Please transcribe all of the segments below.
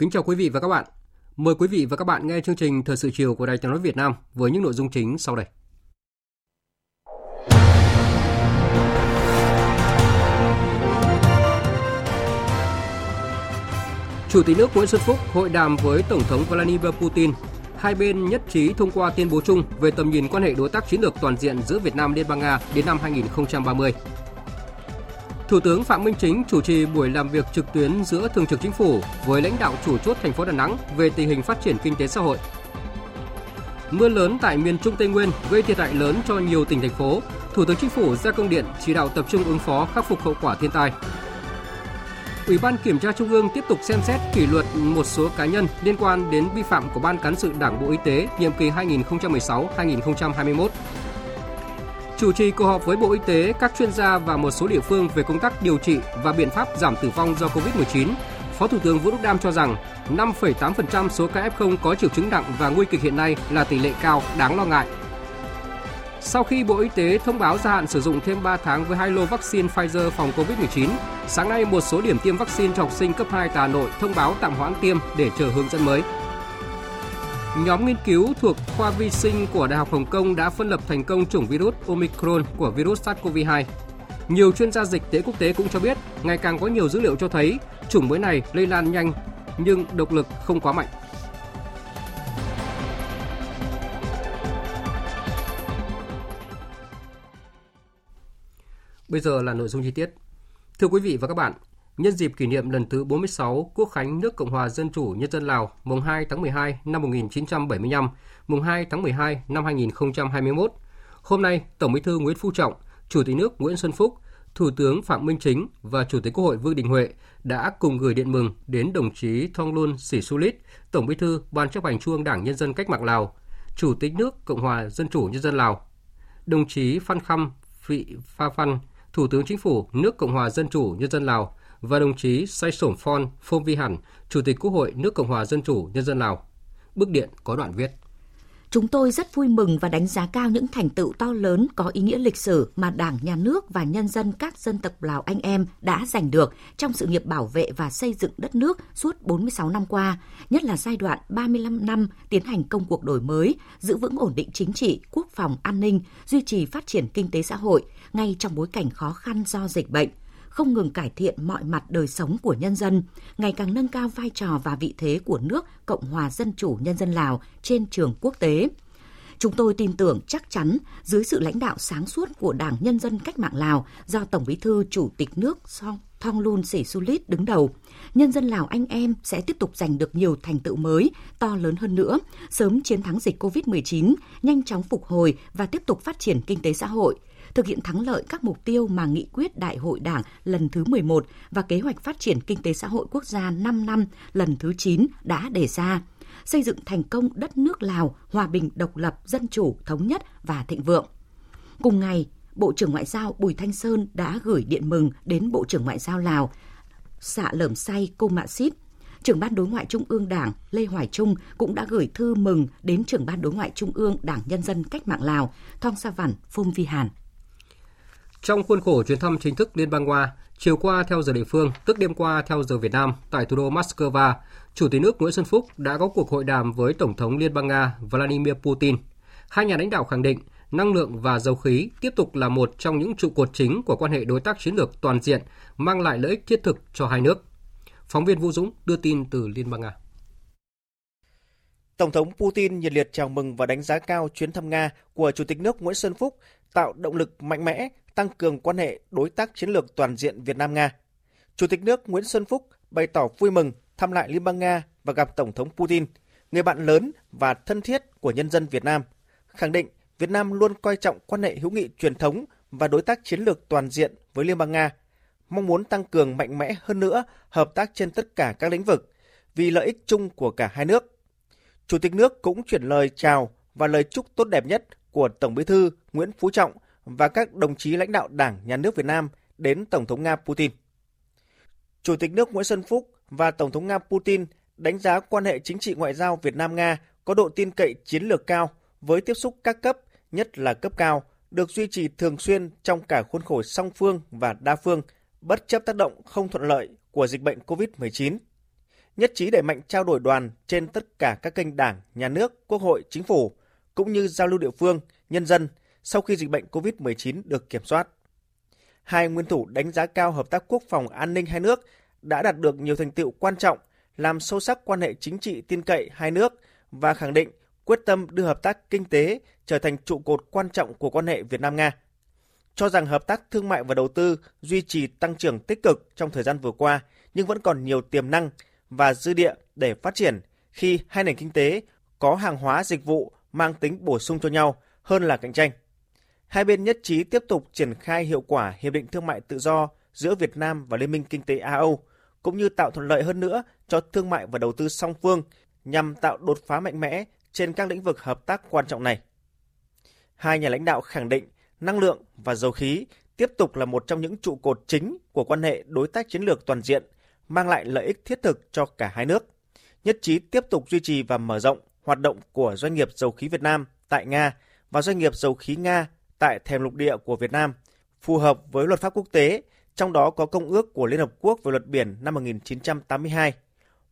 Kính chào quý vị và các bạn. Mời quý vị và các bạn nghe chương trình Thời sự chiều của Đài Tiếng nói Việt Nam với những nội dung chính sau đây. Chủ tịch nước Nguyễn Xuân Phúc hội đàm với Tổng thống Vladimir Putin. Hai bên nhất trí thông qua tuyên bố chung về tầm nhìn quan hệ đối tác chiến lược toàn diện giữa Việt Nam Liên bang Nga đến năm 2030. Thủ tướng Phạm Minh Chính chủ trì buổi làm việc trực tuyến giữa Thường trực Chính phủ với lãnh đạo chủ chốt thành phố Đà Nẵng về tình hình phát triển kinh tế xã hội. Mưa lớn tại miền Trung Tây Nguyên gây thiệt hại lớn cho nhiều tỉnh thành phố. Thủ tướng Chính phủ ra công điện chỉ đạo tập trung ứng phó khắc phục hậu quả thiên tai. Ủy ban Kiểm tra Trung ương tiếp tục xem xét kỷ luật một số cá nhân liên quan đến vi phạm của Ban cán sự Đảng Bộ Y tế nhiệm kỳ 2016-2021 chủ trì cuộc họp với Bộ Y tế, các chuyên gia và một số địa phương về công tác điều trị và biện pháp giảm tử vong do Covid-19, Phó Thủ tướng Vũ Đức Đam cho rằng 5,8% số ca F0 có triệu chứng nặng và nguy kịch hiện nay là tỷ lệ cao, đáng lo ngại. Sau khi Bộ Y tế thông báo gia hạn sử dụng thêm 3 tháng với hai lô vaccine Pfizer phòng COVID-19, sáng nay một số điểm tiêm vaccine cho học sinh cấp 2 tại Hà Nội thông báo tạm hoãn tiêm để chờ hướng dẫn mới. Nhóm nghiên cứu thuộc khoa vi sinh của Đại học Hồng Kông đã phân lập thành công chủng virus Omicron của virus SARS-CoV-2. Nhiều chuyên gia dịch tễ quốc tế cũng cho biết, ngày càng có nhiều dữ liệu cho thấy chủng mới này lây lan nhanh nhưng độc lực không quá mạnh. Bây giờ là nội dung chi tiết. Thưa quý vị và các bạn, nhân dịp kỷ niệm lần thứ 46 Quốc khánh nước Cộng hòa Dân chủ Nhân dân Lào mùng 2 tháng 12 năm 1975, mùng 2 tháng 12 năm 2021. Hôm nay, Tổng Bí thư Nguyễn Phú Trọng, Chủ tịch nước Nguyễn Xuân Phúc, Thủ tướng Phạm Minh Chính và Chủ tịch Quốc hội Vương Đình Huệ đã cùng gửi điện mừng đến đồng chí Thongloun Sĩ Tổng Bí thư Ban chấp hành Trung ương Đảng Nhân dân Cách mạng Lào, Chủ tịch nước Cộng hòa Dân chủ Nhân dân Lào, đồng chí Phan Khăm Phị Pha Phan, Thủ tướng Chính phủ nước Cộng hòa Dân chủ Nhân dân Lào và đồng chí Say Sổm Phon Phong Vi Hẳn, Chủ tịch Quốc hội nước Cộng hòa Dân chủ Nhân dân Lào. Bức điện có đoạn viết. Chúng tôi rất vui mừng và đánh giá cao những thành tựu to lớn có ý nghĩa lịch sử mà Đảng, Nhà nước và nhân dân các dân tộc Lào anh em đã giành được trong sự nghiệp bảo vệ và xây dựng đất nước suốt 46 năm qua, nhất là giai đoạn 35 năm tiến hành công cuộc đổi mới, giữ vững ổn định chính trị, quốc phòng, an ninh, duy trì phát triển kinh tế xã hội, ngay trong bối cảnh khó khăn do dịch bệnh không ngừng cải thiện mọi mặt đời sống của nhân dân, ngày càng nâng cao vai trò và vị thế của nước Cộng hòa Dân chủ Nhân dân Lào trên trường quốc tế. Chúng tôi tin tưởng chắc chắn dưới sự lãnh đạo sáng suốt của Đảng Nhân dân Cách mạng Lào do Tổng Bí thư Chủ tịch nước Song Thonglun Sĩ đứng đầu, nhân dân Lào anh em sẽ tiếp tục giành được nhiều thành tựu mới, to lớn hơn nữa, sớm chiến thắng dịch COVID-19, nhanh chóng phục hồi và tiếp tục phát triển kinh tế xã hội – thực hiện thắng lợi các mục tiêu mà nghị quyết Đại hội Đảng lần thứ 11 và kế hoạch phát triển kinh tế xã hội quốc gia 5 năm lần thứ 9 đã đề ra, xây dựng thành công đất nước Lào hòa bình, độc lập, dân chủ, thống nhất và thịnh vượng. Cùng ngày, Bộ trưởng Ngoại giao Bùi Thanh Sơn đã gửi điện mừng đến Bộ trưởng Ngoại giao Lào Xạ Lởm Say Cô Mạ Xít trưởng ban đối ngoại Trung ương Đảng Lê Hoài Trung cũng đã gửi thư mừng đến trưởng ban đối ngoại Trung ương Đảng Nhân dân Cách mạng Lào Thong Sa Văn Phum Vi Hàn. Trong khuôn khổ chuyến thăm chính thức Liên bang Nga, chiều qua theo giờ địa phương, tức đêm qua theo giờ Việt Nam, tại thủ đô Moscow, Chủ tịch nước Nguyễn Xuân Phúc đã có cuộc hội đàm với Tổng thống Liên bang Nga Vladimir Putin. Hai nhà lãnh đạo khẳng định năng lượng và dầu khí tiếp tục là một trong những trụ cột chính của quan hệ đối tác chiến lược toàn diện, mang lại lợi ích thiết thực cho hai nước. Phóng viên Vũ Dũng đưa tin từ Liên bang Nga. Tổng thống Putin nhiệt liệt chào mừng và đánh giá cao chuyến thăm Nga của Chủ tịch nước Nguyễn Xuân Phúc tạo động lực mạnh mẽ tăng cường quan hệ đối tác chiến lược toàn diện Việt Nam Nga. Chủ tịch nước Nguyễn Xuân Phúc bày tỏ vui mừng thăm lại Liên bang Nga và gặp Tổng thống Putin, người bạn lớn và thân thiết của nhân dân Việt Nam, khẳng định Việt Nam luôn coi trọng quan hệ hữu nghị truyền thống và đối tác chiến lược toàn diện với Liên bang Nga, mong muốn tăng cường mạnh mẽ hơn nữa hợp tác trên tất cả các lĩnh vực vì lợi ích chung của cả hai nước. Chủ tịch nước cũng chuyển lời chào và lời chúc tốt đẹp nhất của Tổng Bí thư Nguyễn Phú Trọng và các đồng chí lãnh đạo Đảng, Nhà nước Việt Nam đến Tổng thống Nga Putin. Chủ tịch nước Nguyễn Xuân Phúc và Tổng thống Nga Putin đánh giá quan hệ chính trị ngoại giao Việt Nam-Nga có độ tin cậy chiến lược cao với tiếp xúc các cấp, nhất là cấp cao, được duy trì thường xuyên trong cả khuôn khổ song phương và đa phương, bất chấp tác động không thuận lợi của dịch bệnh COVID-19. Nhất trí đẩy mạnh trao đổi đoàn trên tất cả các kênh đảng, nhà nước, quốc hội, chính phủ, cũng như giao lưu địa phương, nhân dân sau khi dịch bệnh COVID-19 được kiểm soát. Hai nguyên thủ đánh giá cao hợp tác quốc phòng an ninh hai nước đã đạt được nhiều thành tựu quan trọng, làm sâu sắc quan hệ chính trị tin cậy hai nước và khẳng định quyết tâm đưa hợp tác kinh tế trở thành trụ cột quan trọng của quan hệ Việt Nam Nga. Cho rằng hợp tác thương mại và đầu tư duy trì tăng trưởng tích cực trong thời gian vừa qua nhưng vẫn còn nhiều tiềm năng và dư địa để phát triển khi hai nền kinh tế có hàng hóa dịch vụ mang tính bổ sung cho nhau hơn là cạnh tranh. Hai bên nhất trí tiếp tục triển khai hiệu quả hiệp định thương mại tự do giữa Việt Nam và Liên minh kinh tế A-Âu cũng như tạo thuận lợi hơn nữa cho thương mại và đầu tư song phương nhằm tạo đột phá mạnh mẽ trên các lĩnh vực hợp tác quan trọng này. Hai nhà lãnh đạo khẳng định năng lượng và dầu khí tiếp tục là một trong những trụ cột chính của quan hệ đối tác chiến lược toàn diện, mang lại lợi ích thiết thực cho cả hai nước. Nhất trí tiếp tục duy trì và mở rộng hoạt động của doanh nghiệp dầu khí Việt Nam tại Nga và doanh nghiệp dầu khí Nga tại thềm lục địa của Việt Nam, phù hợp với luật pháp quốc tế, trong đó có Công ước của Liên Hợp Quốc về luật biển năm 1982.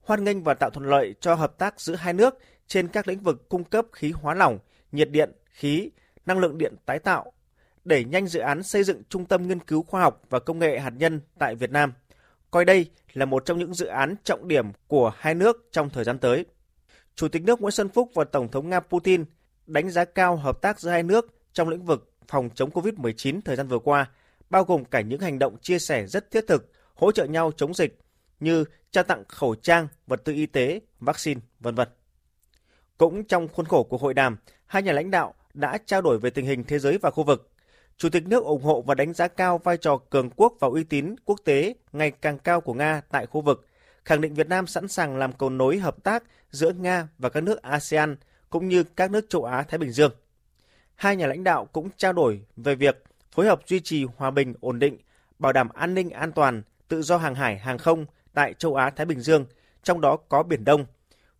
Hoan nghênh và tạo thuận lợi cho hợp tác giữa hai nước trên các lĩnh vực cung cấp khí hóa lỏng, nhiệt điện, khí, năng lượng điện tái tạo, đẩy nhanh dự án xây dựng trung tâm nghiên cứu khoa học và công nghệ hạt nhân tại Việt Nam, coi đây là một trong những dự án trọng điểm của hai nước trong thời gian tới. Chủ tịch nước Nguyễn Xuân Phúc và Tổng thống Nga Putin đánh giá cao hợp tác giữa hai nước trong lĩnh vực phòng chống COVID-19 thời gian vừa qua, bao gồm cả những hành động chia sẻ rất thiết thực, hỗ trợ nhau chống dịch như trao tặng khẩu trang, vật tư y tế, vaccine, vân vân. Cũng trong khuôn khổ của hội đàm, hai nhà lãnh đạo đã trao đổi về tình hình thế giới và khu vực. Chủ tịch nước ủng hộ và đánh giá cao vai trò cường quốc và uy tín quốc tế ngày càng cao của Nga tại khu vực, khẳng định Việt Nam sẵn sàng làm cầu nối hợp tác giữa Nga và các nước ASEAN cũng như các nước châu Á Thái Bình Dương. Hai nhà lãnh đạo cũng trao đổi về việc phối hợp duy trì hòa bình, ổn định, bảo đảm an ninh an toàn, tự do hàng hải, hàng không tại châu Á Thái Bình Dương, trong đó có Biển Đông,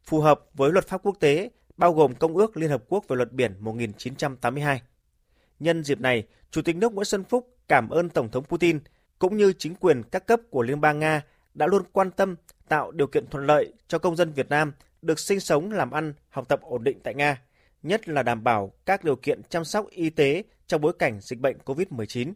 phù hợp với luật pháp quốc tế, bao gồm Công ước Liên Hợp Quốc về luật biển 1982. Nhân dịp này, Chủ tịch nước Nguyễn Xuân Phúc cảm ơn Tổng thống Putin cũng như chính quyền các cấp của Liên bang Nga đã luôn quan tâm tạo điều kiện thuận lợi cho công dân Việt Nam được sinh sống, làm ăn, học tập ổn định tại Nga, nhất là đảm bảo các điều kiện chăm sóc y tế trong bối cảnh dịch bệnh COVID-19.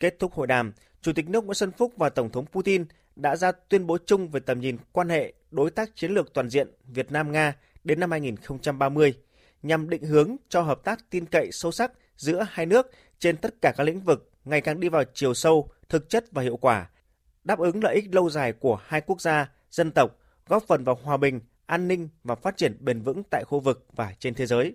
Kết thúc hội đàm, Chủ tịch nước Nguyễn Xuân Phúc và Tổng thống Putin đã ra tuyên bố chung về tầm nhìn quan hệ đối tác chiến lược toàn diện Việt Nam-Nga đến năm 2030 nhằm định hướng cho hợp tác tin cậy sâu sắc giữa hai nước trên tất cả các lĩnh vực ngày càng đi vào chiều sâu, thực chất và hiệu quả, đáp ứng lợi ích lâu dài của hai quốc gia, dân tộc, góp phần vào hòa bình, an ninh và phát triển bền vững tại khu vực và trên thế giới.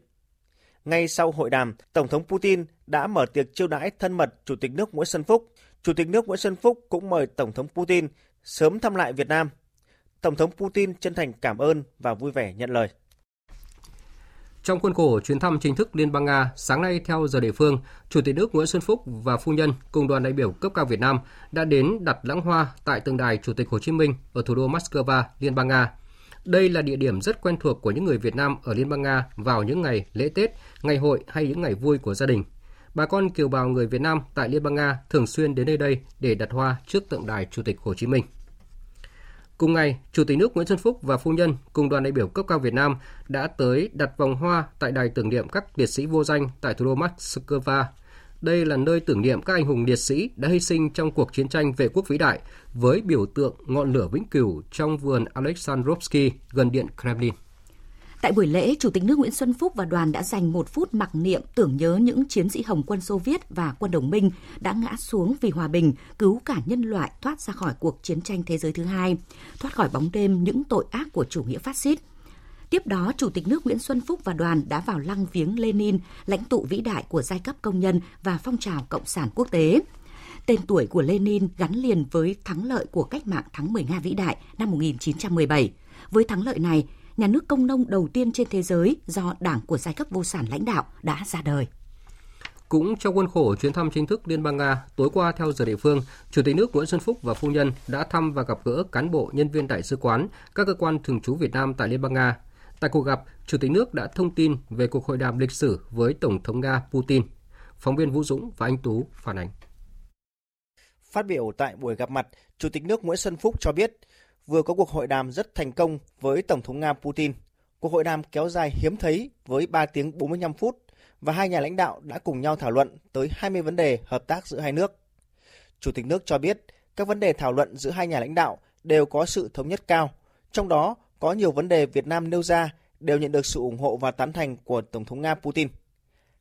Ngay sau hội đàm, Tổng thống Putin đã mở tiệc chiêu đãi thân mật Chủ tịch nước Nguyễn Xuân Phúc. Chủ tịch nước Nguyễn Xuân Phúc cũng mời Tổng thống Putin sớm thăm lại Việt Nam. Tổng thống Putin chân thành cảm ơn và vui vẻ nhận lời. Trong khuôn khổ chuyến thăm chính thức Liên bang Nga, sáng nay theo giờ địa phương, Chủ tịch nước Nguyễn Xuân Phúc và phu nhân cùng đoàn đại biểu cấp cao Việt Nam đã đến đặt lãng hoa tại tượng đài Chủ tịch Hồ Chí Minh ở thủ đô Moscow, Liên bang Nga. Đây là địa điểm rất quen thuộc của những người Việt Nam ở Liên bang Nga vào những ngày lễ Tết, ngày hội hay những ngày vui của gia đình. Bà con kiều bào người Việt Nam tại Liên bang Nga thường xuyên đến nơi đây để đặt hoa trước tượng đài Chủ tịch Hồ Chí Minh. Cùng ngày, Chủ tịch nước Nguyễn Xuân Phúc và phu nhân cùng đoàn đại biểu cấp cao Việt Nam đã tới đặt vòng hoa tại đài tưởng niệm các liệt sĩ vô danh tại thủ đô Moscow. Đây là nơi tưởng niệm các anh hùng liệt sĩ đã hy sinh trong cuộc chiến tranh vệ quốc vĩ đại với biểu tượng ngọn lửa vĩnh cửu trong vườn Alexandrovsky gần điện Kremlin. Tại buổi lễ, Chủ tịch nước Nguyễn Xuân Phúc và đoàn đã dành một phút mặc niệm tưởng nhớ những chiến sĩ Hồng quân Xô Viết và quân đồng minh đã ngã xuống vì hòa bình, cứu cả nhân loại thoát ra khỏi cuộc chiến tranh thế giới thứ hai, thoát khỏi bóng đêm những tội ác của chủ nghĩa phát xít. Tiếp đó, Chủ tịch nước Nguyễn Xuân Phúc và đoàn đã vào lăng viếng Lenin, lãnh tụ vĩ đại của giai cấp công nhân và phong trào cộng sản quốc tế. Tên tuổi của Lenin gắn liền với thắng lợi của cách mạng tháng 10 Nga vĩ đại năm 1917. Với thắng lợi này, nhà nước công nông đầu tiên trên thế giới do Đảng của giai cấp vô sản lãnh đạo đã ra đời. Cũng trong khuôn khổ chuyến thăm chính thức Liên bang Nga, tối qua theo giờ địa phương, Chủ tịch nước Nguyễn Xuân Phúc và phu nhân đã thăm và gặp gỡ cán bộ nhân viên đại sứ quán, các cơ quan thường trú Việt Nam tại Liên bang Nga. Tại cuộc gặp, Chủ tịch nước đã thông tin về cuộc hội đàm lịch sử với Tổng thống Nga Putin. Phóng viên Vũ Dũng và anh Tú phản ánh. Phát biểu tại buổi gặp mặt, Chủ tịch nước Nguyễn Xuân Phúc cho biết vừa có cuộc hội đàm rất thành công với Tổng thống Nga Putin. Cuộc hội đàm kéo dài hiếm thấy với 3 tiếng 45 phút và hai nhà lãnh đạo đã cùng nhau thảo luận tới 20 vấn đề hợp tác giữa hai nước. Chủ tịch nước cho biết các vấn đề thảo luận giữa hai nhà lãnh đạo đều có sự thống nhất cao, trong đó có nhiều vấn đề Việt Nam nêu ra đều nhận được sự ủng hộ và tán thành của Tổng thống Nga Putin.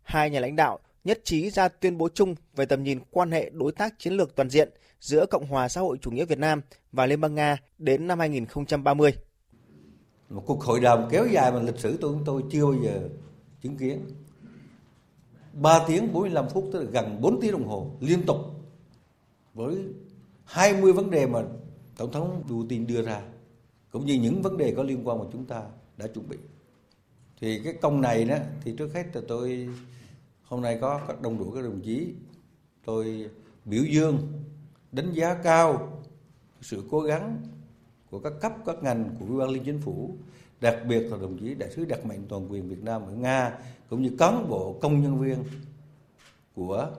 Hai nhà lãnh đạo nhất trí ra tuyên bố chung về tầm nhìn quan hệ đối tác chiến lược toàn diện giữa Cộng hòa xã hội chủ nghĩa Việt Nam và Liên bang Nga đến năm 2030. Một cuộc hội đàm kéo dài mà lịch sử tôi tôi chưa bao giờ chứng kiến. 3 tiếng 45 phút, tức là gần 4 tiếng đồng hồ liên tục với 20 vấn đề mà Tổng thống Putin đưa ra cũng như những vấn đề có liên quan mà chúng ta đã chuẩn bị. Thì cái công này đó, thì trước hết là tôi, hôm nay có các đông đủ các đồng chí tôi biểu dương, đánh giá cao sự cố gắng của các cấp, các ngành của ủy ban liên chính phủ, đặc biệt là đồng chí đại sứ đặc mệnh toàn quyền Việt Nam ở Nga, cũng như cán bộ công nhân viên của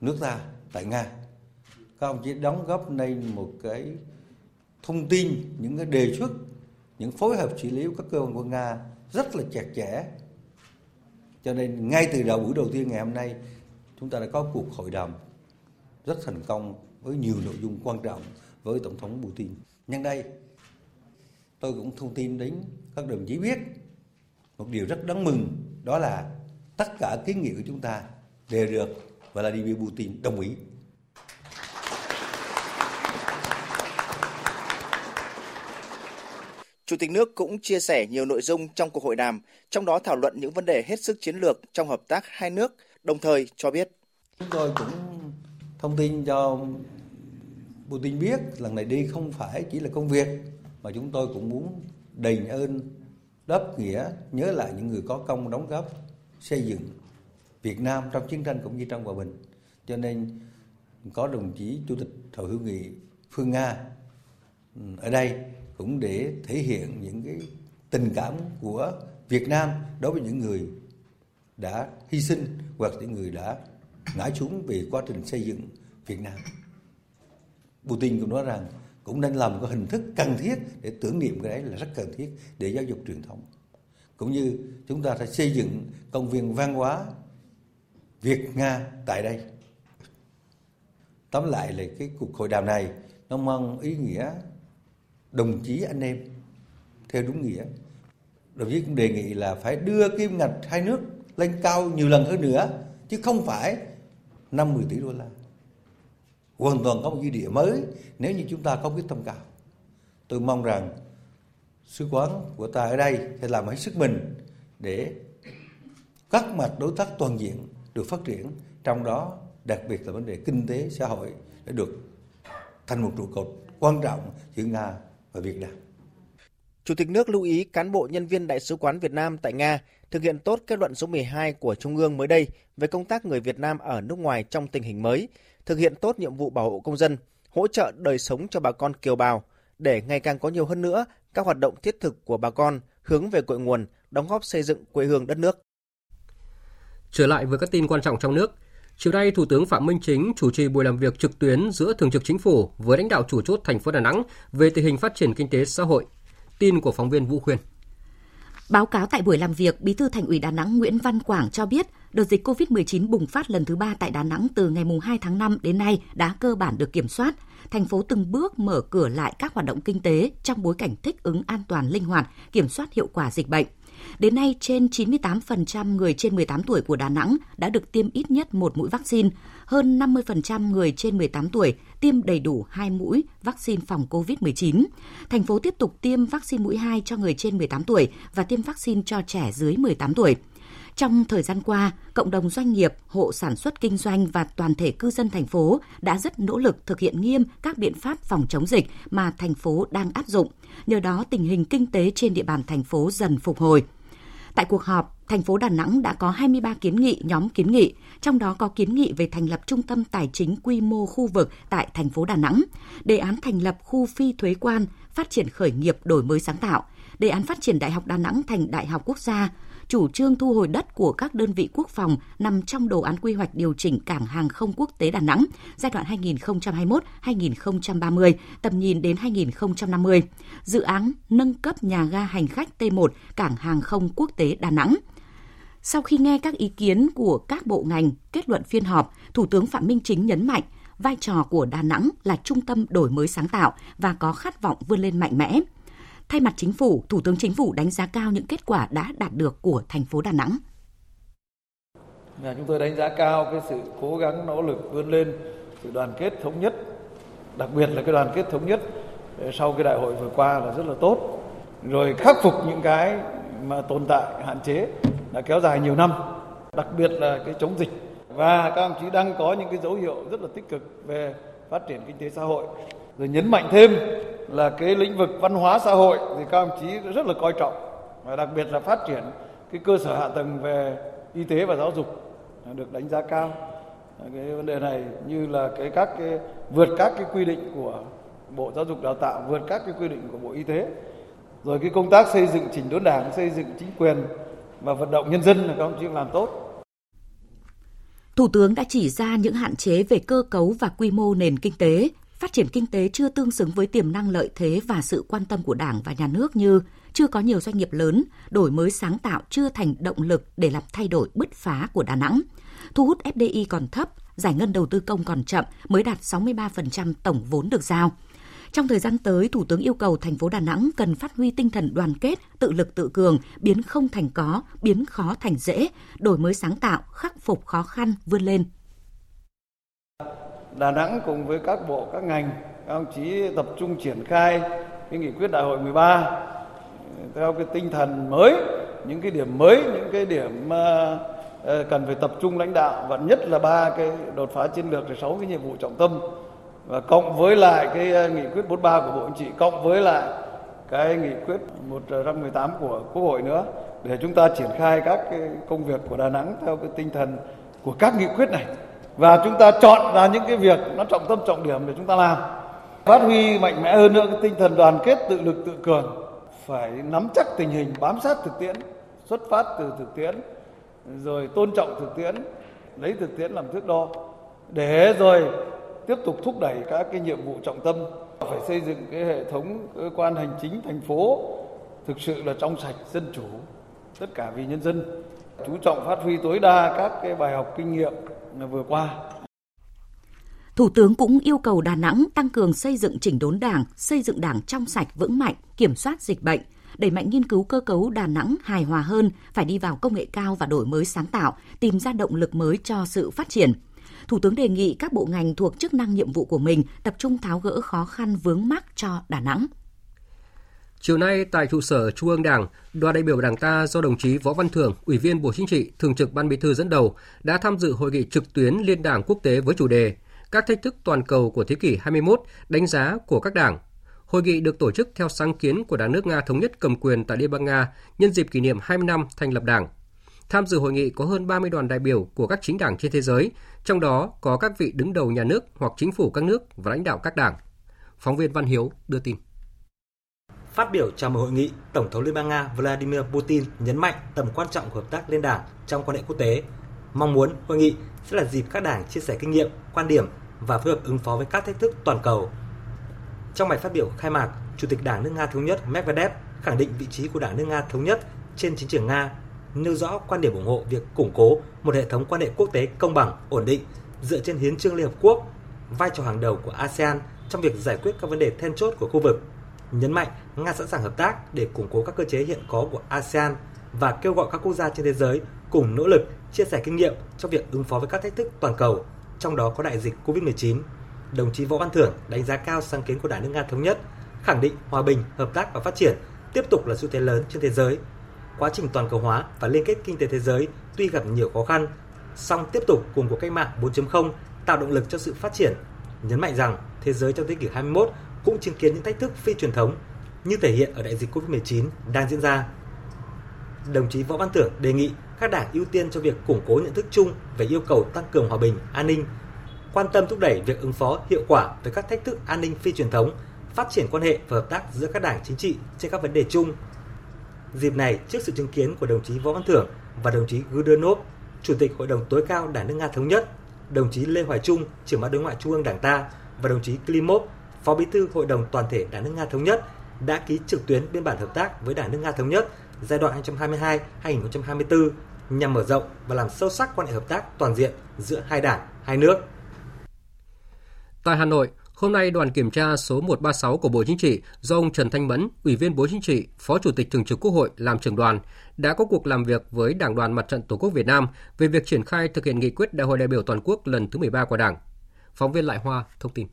nước ta tại Nga các ông chí đóng góp nên một cái thông tin, những cái đề xuất, những phối hợp xử lý của các cơ quan của Nga rất là chặt chẽ cho nên ngay từ đầu buổi đầu tiên ngày hôm nay, chúng ta đã có cuộc hội đàm rất thành công với nhiều nội dung quan trọng với tổng thống Putin. Nhân đây, tôi cũng thông tin đến các đồng chí biết một điều rất đáng mừng, đó là tất cả kiến nghị của chúng ta đều được Vladimir Putin đồng ý. Chủ tịch nước cũng chia sẻ nhiều nội dung trong cuộc hội đàm, trong đó thảo luận những vấn đề hết sức chiến lược trong hợp tác hai nước, đồng thời cho biết. Chúng tôi cũng thông tin cho Putin biết lần này đi không phải chỉ là công việc mà chúng tôi cũng muốn đền ơn đáp nghĩa nhớ lại những người có công đóng góp xây dựng Việt Nam trong chiến tranh cũng như trong hòa bình. Cho nên có đồng chí Chủ tịch Hội hữu nghị Phương Nga ở đây cũng để thể hiện những cái tình cảm của Việt Nam đối với những người đã hy sinh hoặc những người đã ngã xuống vì quá trình xây dựng Việt Nam. Putin cũng nói rằng cũng nên làm một hình thức cần thiết để tưởng niệm cái đấy là rất cần thiết để giáo dục truyền thống. Cũng như chúng ta sẽ xây dựng công viên văn hóa Việt Nga tại đây. Tóm lại là cái cuộc hội đàm này nó mang ý nghĩa đồng chí anh em theo đúng nghĩa. Đồng chí cũng đề nghị là phải đưa kim ngạch hai nước lên cao nhiều lần hơn nữa chứ không phải 50 tỷ đô la. Hoàn toàn có một dư địa mới nếu như chúng ta có quyết tâm cao. Tôi mong rằng sứ quán của ta ở đây sẽ làm hết sức mình để các mặt đối tác toàn diện được phát triển, trong đó đặc biệt là vấn đề kinh tế xã hội để được thành một trụ cột quan trọng giữa Nga và Việt Nam. Chủ tịch nước lưu ý cán bộ nhân viên Đại sứ quán Việt Nam tại Nga thực hiện tốt kết luận số 12 của Trung ương mới đây về công tác người Việt Nam ở nước ngoài trong tình hình mới, thực hiện tốt nhiệm vụ bảo hộ công dân, hỗ trợ đời sống cho bà con kiều bào để ngày càng có nhiều hơn nữa các hoạt động thiết thực của bà con hướng về cội nguồn, đóng góp xây dựng quê hương đất nước. Trở lại với các tin quan trọng trong nước, Chiều nay, Thủ tướng Phạm Minh Chính chủ trì buổi làm việc trực tuyến giữa Thường trực Chính phủ với lãnh đạo chủ chốt thành phố Đà Nẵng về tình hình phát triển kinh tế xã hội. Tin của phóng viên Vũ Khuyên. Báo cáo tại buổi làm việc, Bí thư Thành ủy Đà Nẵng Nguyễn Văn Quảng cho biết, đợt dịch COVID-19 bùng phát lần thứ ba tại Đà Nẵng từ ngày 2 tháng 5 đến nay đã cơ bản được kiểm soát. Thành phố từng bước mở cửa lại các hoạt động kinh tế trong bối cảnh thích ứng an toàn linh hoạt, kiểm soát hiệu quả dịch bệnh. Đến nay, trên 98% người trên 18 tuổi của Đà Nẵng đã được tiêm ít nhất một mũi vaccine, hơn 50% người trên 18 tuổi tiêm đầy đủ hai mũi vaccine phòng COVID-19. Thành phố tiếp tục tiêm vaccine mũi 2 cho người trên 18 tuổi và tiêm vaccine cho trẻ dưới 18 tuổi. Trong thời gian qua, cộng đồng doanh nghiệp, hộ sản xuất kinh doanh và toàn thể cư dân thành phố đã rất nỗ lực thực hiện nghiêm các biện pháp phòng chống dịch mà thành phố đang áp dụng. Nhờ đó, tình hình kinh tế trên địa bàn thành phố dần phục hồi. Tại cuộc họp, thành phố Đà Nẵng đã có 23 kiến nghị nhóm kiến nghị, trong đó có kiến nghị về thành lập trung tâm tài chính quy mô khu vực tại thành phố Đà Nẵng, đề án thành lập khu phi thuế quan, phát triển khởi nghiệp đổi mới sáng tạo, đề án phát triển Đại học Đà Nẵng thành Đại học Quốc gia, chủ trương thu hồi đất của các đơn vị quốc phòng nằm trong đồ án quy hoạch điều chỉnh cảng hàng không quốc tế Đà Nẵng giai đoạn 2021-2030, tầm nhìn đến 2050, dự án nâng cấp nhà ga hành khách T1 cảng hàng không quốc tế Đà Nẵng. Sau khi nghe các ý kiến của các bộ ngành, kết luận phiên họp, Thủ tướng Phạm Minh Chính nhấn mạnh vai trò của Đà Nẵng là trung tâm đổi mới sáng tạo và có khát vọng vươn lên mạnh mẽ. Thay mặt chính phủ, Thủ tướng Chính phủ đánh giá cao những kết quả đã đạt được của thành phố Đà Nẵng. Nhà chúng tôi đánh giá cao cái sự cố gắng nỗ lực vươn lên, sự đoàn kết thống nhất, đặc biệt là cái đoàn kết thống nhất ờ, sau cái đại hội vừa qua là rất là tốt. Rồi khắc phục những cái mà tồn tại hạn chế đã kéo dài nhiều năm, đặc biệt là cái chống dịch và các ông chí đang có những cái dấu hiệu rất là tích cực về phát triển kinh tế xã hội. Rồi nhấn mạnh thêm là cái lĩnh vực văn hóa xã hội thì các ông chí rất là coi trọng. Và đặc biệt là phát triển cái cơ sở hạ tầng về y tế và giáo dục được đánh giá cao. Cái vấn đề này như là cái các cái vượt các cái quy định của bộ giáo dục đào tạo vượt các cái quy định của bộ y tế. Rồi cái công tác xây dựng chỉnh đốn đảng xây dựng chính quyền và vận động nhân dân là các ông chí làm tốt. Thủ tướng đã chỉ ra những hạn chế về cơ cấu và quy mô nền kinh tế, phát triển kinh tế chưa tương xứng với tiềm năng lợi thế và sự quan tâm của Đảng và Nhà nước như chưa có nhiều doanh nghiệp lớn, đổi mới sáng tạo chưa thành động lực để làm thay đổi bứt phá của Đà Nẵng. Thu hút FDI còn thấp, giải ngân đầu tư công còn chậm mới đạt 63% tổng vốn được giao. Trong thời gian tới, Thủ tướng yêu cầu thành phố Đà Nẵng cần phát huy tinh thần đoàn kết, tự lực tự cường, biến không thành có, biến khó thành dễ, đổi mới sáng tạo, khắc phục khó khăn, vươn lên. Đà Nẵng cùng với các bộ, các ngành, các ông chí tập trung triển khai cái nghị quyết đại hội 13 ừ, theo cái tinh thần mới, những cái điểm mới, những cái điểm mà cần phải tập trung lãnh đạo và nhất là ba cái đột phá chiến lược rồi sáu cái nhiệm vụ trọng tâm. Và cộng với lại cái ờ, nghị quyết 43 của Bộ Chính trị cộng với lại cái nghị quyết 118 của Quốc hội nữa để chúng ta triển khai các cái công việc của Đà Nẵng theo cái tinh thần của các nghị quyết này và chúng ta chọn ra những cái việc nó trọng tâm, trọng điểm để chúng ta làm. Phát huy mạnh mẽ hơn nữa cái tinh thần đoàn kết, tự lực, tự cường. Phải nắm chắc tình hình, bám sát thực tiễn, xuất phát từ thực tiễn, rồi tôn trọng thực tiễn, lấy thực tiễn làm thước đo, để rồi tiếp tục thúc đẩy các cái nhiệm vụ trọng tâm. Phải xây dựng cái hệ thống cơ quan hành chính thành phố thực sự là trong sạch, dân chủ, tất cả vì nhân dân. Chú trọng phát huy tối đa các cái bài học kinh nghiệm vừa qua Thủ tướng cũng yêu cầu Đà Nẵng tăng cường xây dựng chỉnh đốn đảng, xây dựng đảng trong sạch vững mạnh, kiểm soát dịch bệnh, đẩy mạnh nghiên cứu cơ cấu Đà Nẵng hài hòa hơn, phải đi vào công nghệ cao và đổi mới sáng tạo, tìm ra động lực mới cho sự phát triển. Thủ tướng đề nghị các bộ ngành thuộc chức năng nhiệm vụ của mình tập trung tháo gỡ khó khăn vướng mắc cho Đà Nẵng. Chiều nay tại trụ sở Trung ương Đảng, đoàn đại biểu Đảng ta do đồng chí Võ Văn Thưởng, Ủy viên Bộ Chính trị, Thường trực Ban Bí thư dẫn đầu đã tham dự hội nghị trực tuyến liên đảng quốc tế với chủ đề Các thách thức toàn cầu của thế kỷ 21, đánh giá của các đảng. Hội nghị được tổ chức theo sáng kiến của Đảng nước Nga thống nhất cầm quyền tại Liên bang Nga nhân dịp kỷ niệm 20 năm thành lập Đảng. Tham dự hội nghị có hơn 30 đoàn đại biểu của các chính đảng trên thế giới, trong đó có các vị đứng đầu nhà nước hoặc chính phủ các nước và lãnh đạo các đảng. Phóng viên Văn Hiếu đưa tin. Phát biểu chào mừng hội nghị, Tổng thống Liên bang Nga Vladimir Putin nhấn mạnh tầm quan trọng của hợp tác liên đảng trong quan hệ quốc tế. Mong muốn hội nghị sẽ là dịp các đảng chia sẻ kinh nghiệm, quan điểm và phối hợp ứng phó với các thách thức toàn cầu. Trong bài phát biểu khai mạc, Chủ tịch Đảng nước Nga Thống nhất Medvedev khẳng định vị trí của Đảng nước Nga Thống nhất trên chính trường Nga, nêu rõ quan điểm ủng hộ việc củng cố một hệ thống quan hệ quốc tế công bằng, ổn định dựa trên hiến trương Liên Hợp Quốc, vai trò hàng đầu của ASEAN trong việc giải quyết các vấn đề then chốt của khu vực. Nhấn mạnh Nga sẵn sàng hợp tác để củng cố các cơ chế hiện có của ASEAN và kêu gọi các quốc gia trên thế giới cùng nỗ lực chia sẻ kinh nghiệm trong việc ứng phó với các thách thức toàn cầu, trong đó có đại dịch COVID-19. Đồng chí Võ Văn Thưởng đánh giá cao sáng kiến của Đảng nước Nga thống nhất, khẳng định hòa bình, hợp tác và phát triển tiếp tục là xu thế lớn trên thế giới. Quá trình toàn cầu hóa và liên kết kinh tế thế giới tuy gặp nhiều khó khăn, song tiếp tục cùng cuộc cách mạng 4.0 tạo động lực cho sự phát triển. Nhấn mạnh rằng thế giới trong thế kỷ 21 cũng chứng kiến những thách thức phi truyền thống như thể hiện ở đại dịch COVID-19 đang diễn ra. Đồng chí Võ Văn Thưởng đề nghị các đảng ưu tiên cho việc củng cố nhận thức chung về yêu cầu tăng cường hòa bình, an ninh, quan tâm thúc đẩy việc ứng phó hiệu quả với các thách thức an ninh phi truyền thống, phát triển quan hệ và hợp tác giữa các đảng chính trị trên các vấn đề chung. Dịp này, trước sự chứng kiến của đồng chí Võ Văn Thưởng và đồng chí Gudernov, Chủ tịch Hội đồng tối cao Đảng nước Nga thống nhất, đồng chí Lê Hoài Trung, trưởng ban đối ngoại Trung ương Đảng ta và đồng chí Klimov, Phó Bí thư Hội đồng toàn thể Đảng nước Nga thống nhất đã ký trực tuyến biên bản hợp tác với Đảng nước Nga thống nhất giai đoạn 2022-2024 nhằm mở rộng và làm sâu sắc quan hệ hợp tác toàn diện giữa hai đảng, hai nước. Tại Hà Nội, hôm nay đoàn kiểm tra số 136 của Bộ Chính trị do ông Trần Thanh Mẫn, Ủy viên Bộ Chính trị, Phó Chủ tịch Thường trực Quốc hội làm trưởng đoàn, đã có cuộc làm việc với Đảng đoàn Mặt trận Tổ quốc Việt Nam về việc triển khai thực hiện nghị quyết Đại hội đại biểu toàn quốc lần thứ 13 của Đảng. Phóng viên Lại Hoa thông tin.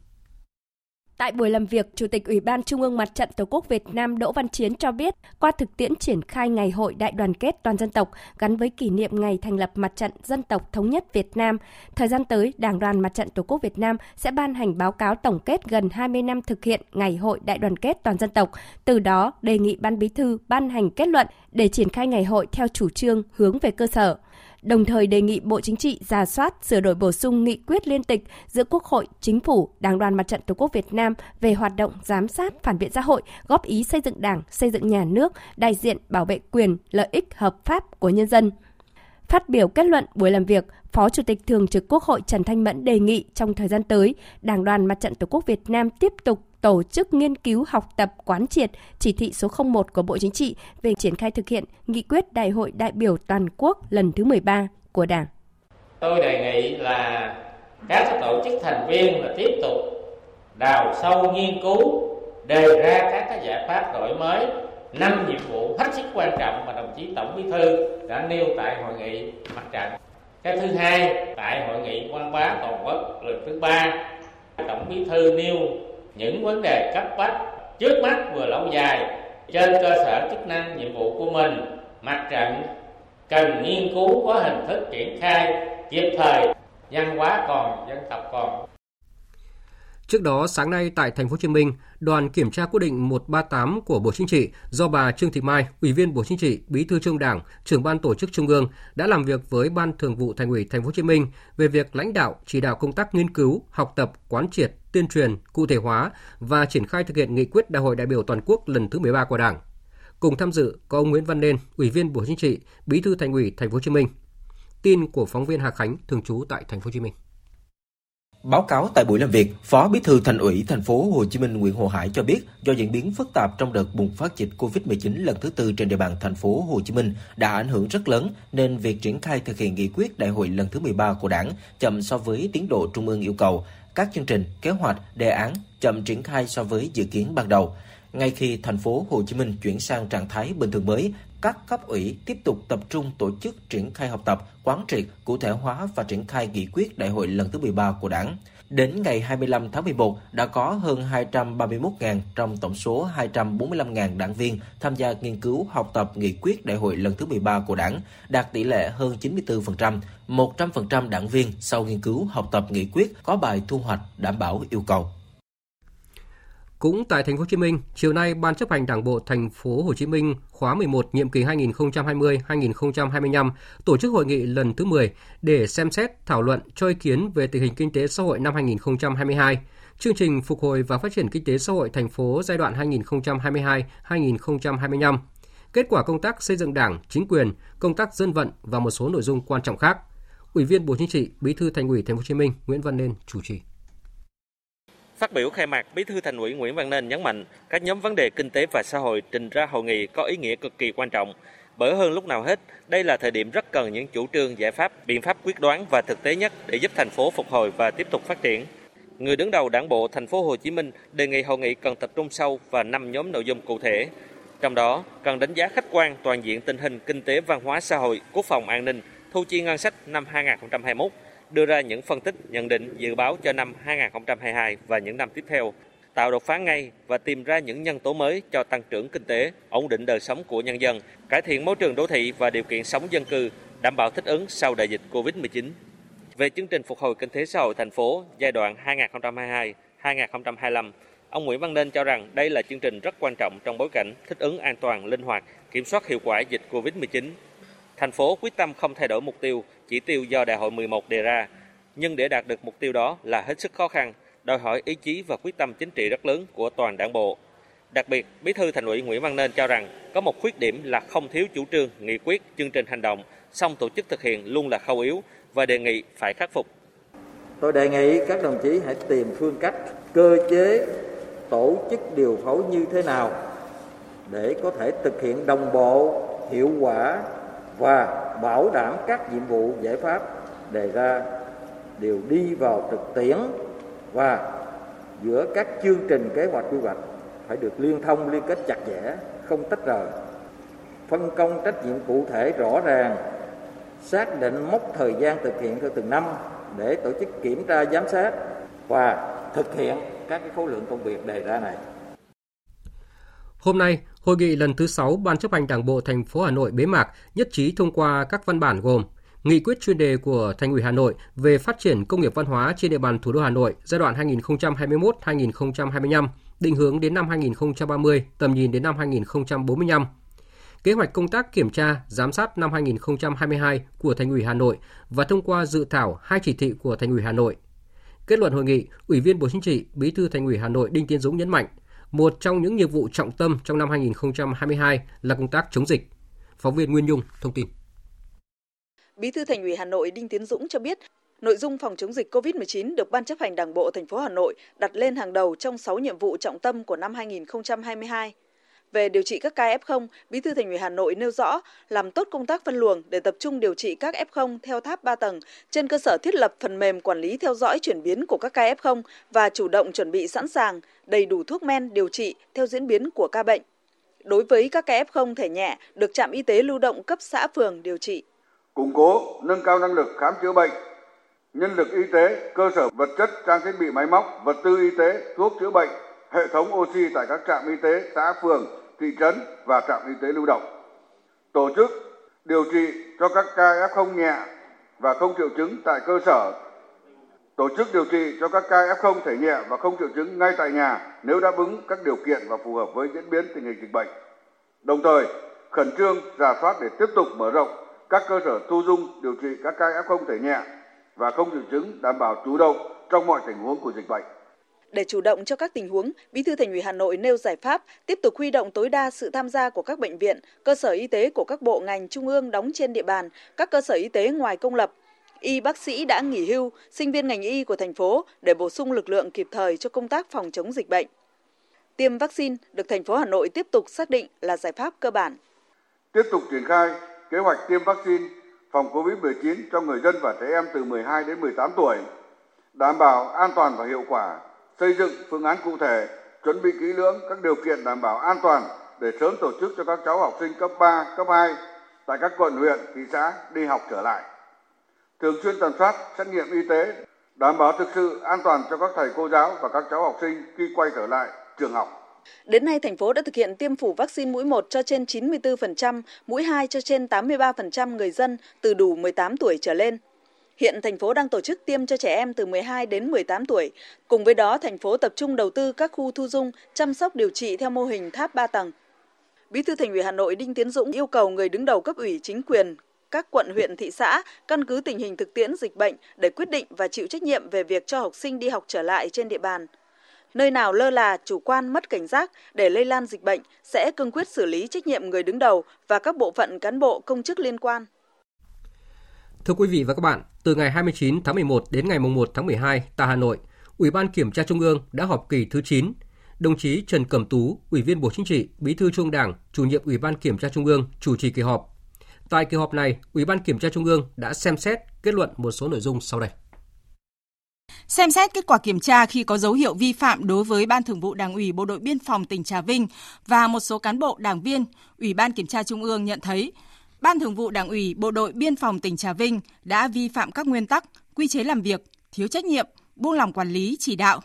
Tại buổi làm việc, Chủ tịch Ủy ban Trung ương Mặt trận Tổ quốc Việt Nam Đỗ Văn Chiến cho biết, qua thực tiễn triển khai Ngày hội Đại đoàn kết toàn dân tộc gắn với kỷ niệm ngày thành lập Mặt trận Dân tộc Thống nhất Việt Nam, thời gian tới, Đảng đoàn Mặt trận Tổ quốc Việt Nam sẽ ban hành báo cáo tổng kết gần 20 năm thực hiện Ngày hội Đại đoàn kết toàn dân tộc, từ đó đề nghị Ban Bí thư ban hành kết luận để triển khai ngày hội theo chủ trương hướng về cơ sở đồng thời đề nghị Bộ Chính trị ra soát sửa đổi bổ sung nghị quyết liên tịch giữa Quốc hội, Chính phủ, Đảng đoàn Mặt trận Tổ quốc Việt Nam về hoạt động giám sát phản biện xã hội, góp ý xây dựng Đảng, xây dựng nhà nước, đại diện bảo vệ quyền, lợi ích hợp pháp của nhân dân. Phát biểu kết luận buổi làm việc, Phó Chủ tịch Thường trực Quốc hội Trần Thanh Mẫn đề nghị trong thời gian tới, Đảng đoàn Mặt trận Tổ quốc Việt Nam tiếp tục tổ chức nghiên cứu học tập quán triệt chỉ thị số 01 của Bộ Chính trị về triển khai thực hiện nghị quyết Đại hội đại biểu toàn quốc lần thứ 13 của Đảng. Tôi đề nghị là các tổ chức thành viên là tiếp tục đào sâu nghiên cứu, đề ra các cái giải pháp đổi mới, năm nhiệm vụ hết sức quan trọng mà đồng chí tổng bí thư đã nêu tại hội nghị mặt trận cái thứ hai, tại hội nghị quan bá toàn quốc lần thứ ba, tổng bí thư nêu những vấn đề cấp bách trước mắt vừa lâu dài trên cơ sở chức năng nhiệm vụ của mình mặt trận cần nghiên cứu có hình thức triển khai kịp thời văn hóa còn dân tộc còn. Trước đó, sáng nay tại thành phố Hồ Chí Minh, đoàn kiểm tra quyết định 138 của Bộ Chính trị do bà Trương Thị Mai, Ủy viên Bộ Chính trị, Bí thư Trung Đảng, trưởng ban tổ chức Trung ương đã làm việc với Ban Thường vụ Thành ủy Thành phố Hồ Chí Minh về việc lãnh đạo chỉ đạo công tác nghiên cứu, học tập, quán triệt, tuyên truyền, cụ thể hóa và triển khai thực hiện nghị quyết Đại hội đại biểu toàn quốc lần thứ 13 của Đảng. Cùng tham dự có ông Nguyễn Văn Nên, Ủy viên Bộ Chính trị, Bí thư Thành ủy Thành phố Hồ Chí Minh. Tin của phóng viên Hà Khánh thường trú tại Thành phố Hồ Chí Minh. Báo cáo tại buổi làm việc, Phó Bí thư Thành ủy Thành phố Hồ Chí Minh Nguyễn Hồ Hải cho biết, do diễn biến phức tạp trong đợt bùng phát dịch Covid-19 lần thứ tư trên địa bàn thành phố Hồ Chí Minh đã ảnh hưởng rất lớn nên việc triển khai thực hiện nghị quyết đại hội lần thứ 13 của Đảng chậm so với tiến độ Trung ương yêu cầu, các chương trình, kế hoạch, đề án chậm triển khai so với dự kiến ban đầu. Ngay khi thành phố Hồ Chí Minh chuyển sang trạng thái bình thường mới, các cấp ủy tiếp tục tập trung tổ chức triển khai học tập, quán triệt, cụ thể hóa và triển khai nghị quyết đại hội lần thứ 13 của Đảng. Đến ngày 25 tháng 11, đã có hơn 231.000 trong tổng số 245.000 đảng viên tham gia nghiên cứu học tập nghị quyết đại hội lần thứ 13 của Đảng, đạt tỷ lệ hơn 94%. 100% đảng viên sau nghiên cứu học tập nghị quyết có bài thu hoạch đảm bảo yêu cầu. Cũng tại thành phố Hồ Chí Minh, chiều nay Ban chấp hành Đảng bộ thành phố Hồ Chí Minh khóa 11 nhiệm kỳ 2020-2025 tổ chức hội nghị lần thứ 10 để xem xét thảo luận cho ý kiến về tình hình kinh tế xã hội năm 2022, chương trình phục hồi và phát triển kinh tế xã hội thành phố giai đoạn 2022-2025, kết quả công tác xây dựng Đảng, chính quyền, công tác dân vận và một số nội dung quan trọng khác. Ủy viên Bộ Chính trị, Bí thư Thành ủy Thành phố Hồ Chí Minh Nguyễn Văn Nên chủ trì. Phát biểu khai mạc, Bí thư Thành ủy Nguyễn Văn Nên nhấn mạnh các nhóm vấn đề kinh tế và xã hội trình ra hội nghị có ý nghĩa cực kỳ quan trọng. Bởi hơn lúc nào hết, đây là thời điểm rất cần những chủ trương, giải pháp, biện pháp quyết đoán và thực tế nhất để giúp thành phố phục hồi và tiếp tục phát triển. Người đứng đầu Đảng bộ thành phố Hồ Chí Minh đề nghị hội nghị cần tập trung sâu vào năm nhóm nội dung cụ thể. Trong đó, cần đánh giá khách quan toàn diện tình hình kinh tế văn hóa xã hội, quốc phòng an ninh, thu chi ngân sách năm 2021, đưa ra những phân tích, nhận định, dự báo cho năm 2022 và những năm tiếp theo, tạo đột phá ngay và tìm ra những nhân tố mới cho tăng trưởng kinh tế, ổn định đời sống của nhân dân, cải thiện môi trường đô thị và điều kiện sống dân cư, đảm bảo thích ứng sau đại dịch Covid-19. Về chương trình phục hồi kinh tế xã hội thành phố giai đoạn 2022-2025, ông Nguyễn Văn Nên cho rằng đây là chương trình rất quan trọng trong bối cảnh thích ứng an toàn, linh hoạt, kiểm soát hiệu quả dịch Covid-19. Thành phố quyết tâm không thay đổi mục tiêu, chỉ tiêu do Đại hội 11 đề ra, nhưng để đạt được mục tiêu đó là hết sức khó khăn, đòi hỏi ý chí và quyết tâm chính trị rất lớn của toàn đảng bộ. Đặc biệt, Bí thư Thành ủy Nguyễn Văn Nên cho rằng có một khuyết điểm là không thiếu chủ trương, nghị quyết, chương trình hành động, song tổ chức thực hiện luôn là khâu yếu và đề nghị phải khắc phục. Tôi đề nghị các đồng chí hãy tìm phương cách, cơ chế, tổ chức điều phối như thế nào để có thể thực hiện đồng bộ, hiệu quả và bảo đảm các nhiệm vụ, giải pháp đề ra đều đi vào thực tiễn và giữa các chương trình kế hoạch quy hoạch phải được liên thông, liên kết chặt chẽ, không tách rời phân công trách nhiệm cụ thể rõ ràng, xác định mốc thời gian thực hiện theo từng năm để tổ chức kiểm tra, giám sát và thực hiện các cái khối lượng công việc đề ra này. Hôm nay, hội nghị lần thứ 6 Ban chấp hành Đảng bộ thành phố Hà Nội bế mạc nhất trí thông qua các văn bản gồm nghị quyết chuyên đề của Thành ủy Hà Nội về phát triển công nghiệp văn hóa trên địa bàn thủ đô Hà Nội giai đoạn 2021-2025, định hướng đến năm 2030, tầm nhìn đến năm 2045. Kế hoạch công tác kiểm tra, giám sát năm 2022 của Thành ủy Hà Nội và thông qua dự thảo hai chỉ thị của Thành ủy Hà Nội. Kết luận hội nghị, Ủy viên Bộ Chính trị, Bí thư Thành ủy Hà Nội Đinh Tiến Dũng nhấn mạnh, một trong những nhiệm vụ trọng tâm trong năm 2022 là công tác chống dịch. Phóng viên Nguyên Nhung thông tin. Bí thư Thành ủy Hà Nội Đinh Tiến Dũng cho biết, nội dung phòng chống dịch COVID-19 được Ban chấp hành Đảng bộ thành phố Hà Nội đặt lên hàng đầu trong 6 nhiệm vụ trọng tâm của năm 2022. Về điều trị các ca F0, Bí thư Thành ủy Hà Nội nêu rõ làm tốt công tác phân luồng để tập trung điều trị các F0 theo tháp 3 tầng trên cơ sở thiết lập phần mềm quản lý theo dõi chuyển biến của các ca F0 và chủ động chuẩn bị sẵn sàng đầy đủ thuốc men điều trị theo diễn biến của ca bệnh. Đối với các ca F0 thể nhẹ được trạm y tế lưu động cấp xã phường điều trị củng cố, nâng cao năng lực khám chữa bệnh, nhân lực y tế, cơ sở vật chất, trang thiết bị máy móc, vật tư y tế, thuốc chữa bệnh, hệ thống oxy tại các trạm y tế, xã phường, thị trấn và trạm y tế lưu động. Tổ chức điều trị cho các ca F0 nhẹ và không triệu chứng tại cơ sở. Tổ chức điều trị cho các ca F0 thể nhẹ và không triệu chứng ngay tại nhà nếu đáp ứng các điều kiện và phù hợp với diễn biến tình hình dịch bệnh. Đồng thời, khẩn trương giả soát để tiếp tục mở rộng các cơ sở thu dung điều trị các ca F0 thể nhẹ và không triệu chứng đảm bảo chủ động trong mọi tình huống của dịch bệnh. Để chủ động cho các tình huống, Bí thư Thành ủy Hà Nội nêu giải pháp tiếp tục huy động tối đa sự tham gia của các bệnh viện, cơ sở y tế của các bộ ngành trung ương đóng trên địa bàn, các cơ sở y tế ngoài công lập, y bác sĩ đã nghỉ hưu, sinh viên ngành y của thành phố để bổ sung lực lượng kịp thời cho công tác phòng chống dịch bệnh. Tiêm vaccine được thành phố Hà Nội tiếp tục xác định là giải pháp cơ bản. Tiếp tục triển khai kế hoạch tiêm vaccine phòng COVID-19 cho người dân và trẻ em từ 12 đến 18 tuổi, đảm bảo an toàn và hiệu quả, xây dựng phương án cụ thể, chuẩn bị kỹ lưỡng các điều kiện đảm bảo an toàn để sớm tổ chức cho các cháu học sinh cấp 3, cấp 2 tại các quận huyện, thị xã đi học trở lại. Thường xuyên tầm soát, xét nghiệm y tế, đảm bảo thực sự an toàn cho các thầy cô giáo và các cháu học sinh khi quay trở lại trường học. Đến nay, thành phố đã thực hiện tiêm phủ vaccine mũi 1 cho trên 94%, mũi 2 cho trên 83% người dân từ đủ 18 tuổi trở lên. Hiện thành phố đang tổ chức tiêm cho trẻ em từ 12 đến 18 tuổi. Cùng với đó, thành phố tập trung đầu tư các khu thu dung, chăm sóc điều trị theo mô hình tháp 3 tầng. Bí thư Thành ủy Hà Nội Đinh Tiến Dũng yêu cầu người đứng đầu cấp ủy chính quyền, các quận huyện thị xã căn cứ tình hình thực tiễn dịch bệnh để quyết định và chịu trách nhiệm về việc cho học sinh đi học trở lại trên địa bàn nơi nào lơ là, chủ quan, mất cảnh giác để lây lan dịch bệnh sẽ cương quyết xử lý trách nhiệm người đứng đầu và các bộ phận cán bộ công chức liên quan. Thưa quý vị và các bạn, từ ngày 29 tháng 11 đến ngày 1 tháng 12 tại Hà Nội, Ủy ban Kiểm tra Trung ương đã họp kỳ thứ 9. đồng chí Trần Cẩm Tú, Ủy viên Bộ Chính trị, Bí thư Trung Đảng, Chủ nhiệm Ủy ban Kiểm tra Trung ương chủ trì kỳ họp. Tại kỳ họp này, Ủy ban Kiểm tra Trung ương đã xem xét kết luận một số nội dung sau đây. Xem xét kết quả kiểm tra khi có dấu hiệu vi phạm đối với Ban Thường vụ Đảng ủy Bộ đội Biên phòng tỉnh Trà Vinh và một số cán bộ đảng viên, Ủy ban Kiểm tra Trung ương nhận thấy Ban Thường vụ Đảng ủy Bộ đội Biên phòng tỉnh Trà Vinh đã vi phạm các nguyên tắc, quy chế làm việc, thiếu trách nhiệm, buông lỏng quản lý chỉ đạo,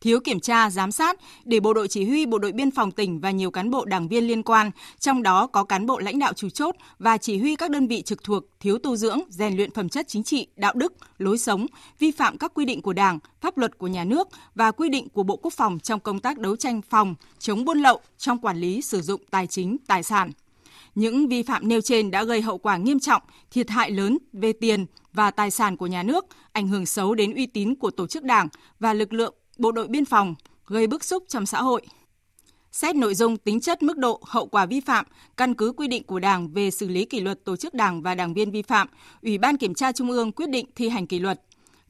thiếu kiểm tra, giám sát để Bộ đội Chỉ huy Bộ đội Biên phòng tỉnh và nhiều cán bộ đảng viên liên quan, trong đó có cán bộ lãnh đạo chủ chốt và chỉ huy các đơn vị trực thuộc thiếu tu dưỡng, rèn luyện phẩm chất chính trị, đạo đức, lối sống, vi phạm các quy định của Đảng, pháp luật của nhà nước và quy định của Bộ Quốc phòng trong công tác đấu tranh phòng, chống buôn lậu trong quản lý sử dụng tài chính, tài sản. Những vi phạm nêu trên đã gây hậu quả nghiêm trọng, thiệt hại lớn về tiền và tài sản của nhà nước, ảnh hưởng xấu đến uy tín của tổ chức đảng và lực lượng bộ đội biên phòng, gây bức xúc trong xã hội. Xét nội dung, tính chất, mức độ, hậu quả vi phạm, căn cứ quy định của Đảng về xử lý kỷ luật tổ chức Đảng và đảng viên vi phạm, Ủy ban Kiểm tra Trung ương quyết định thi hành kỷ luật.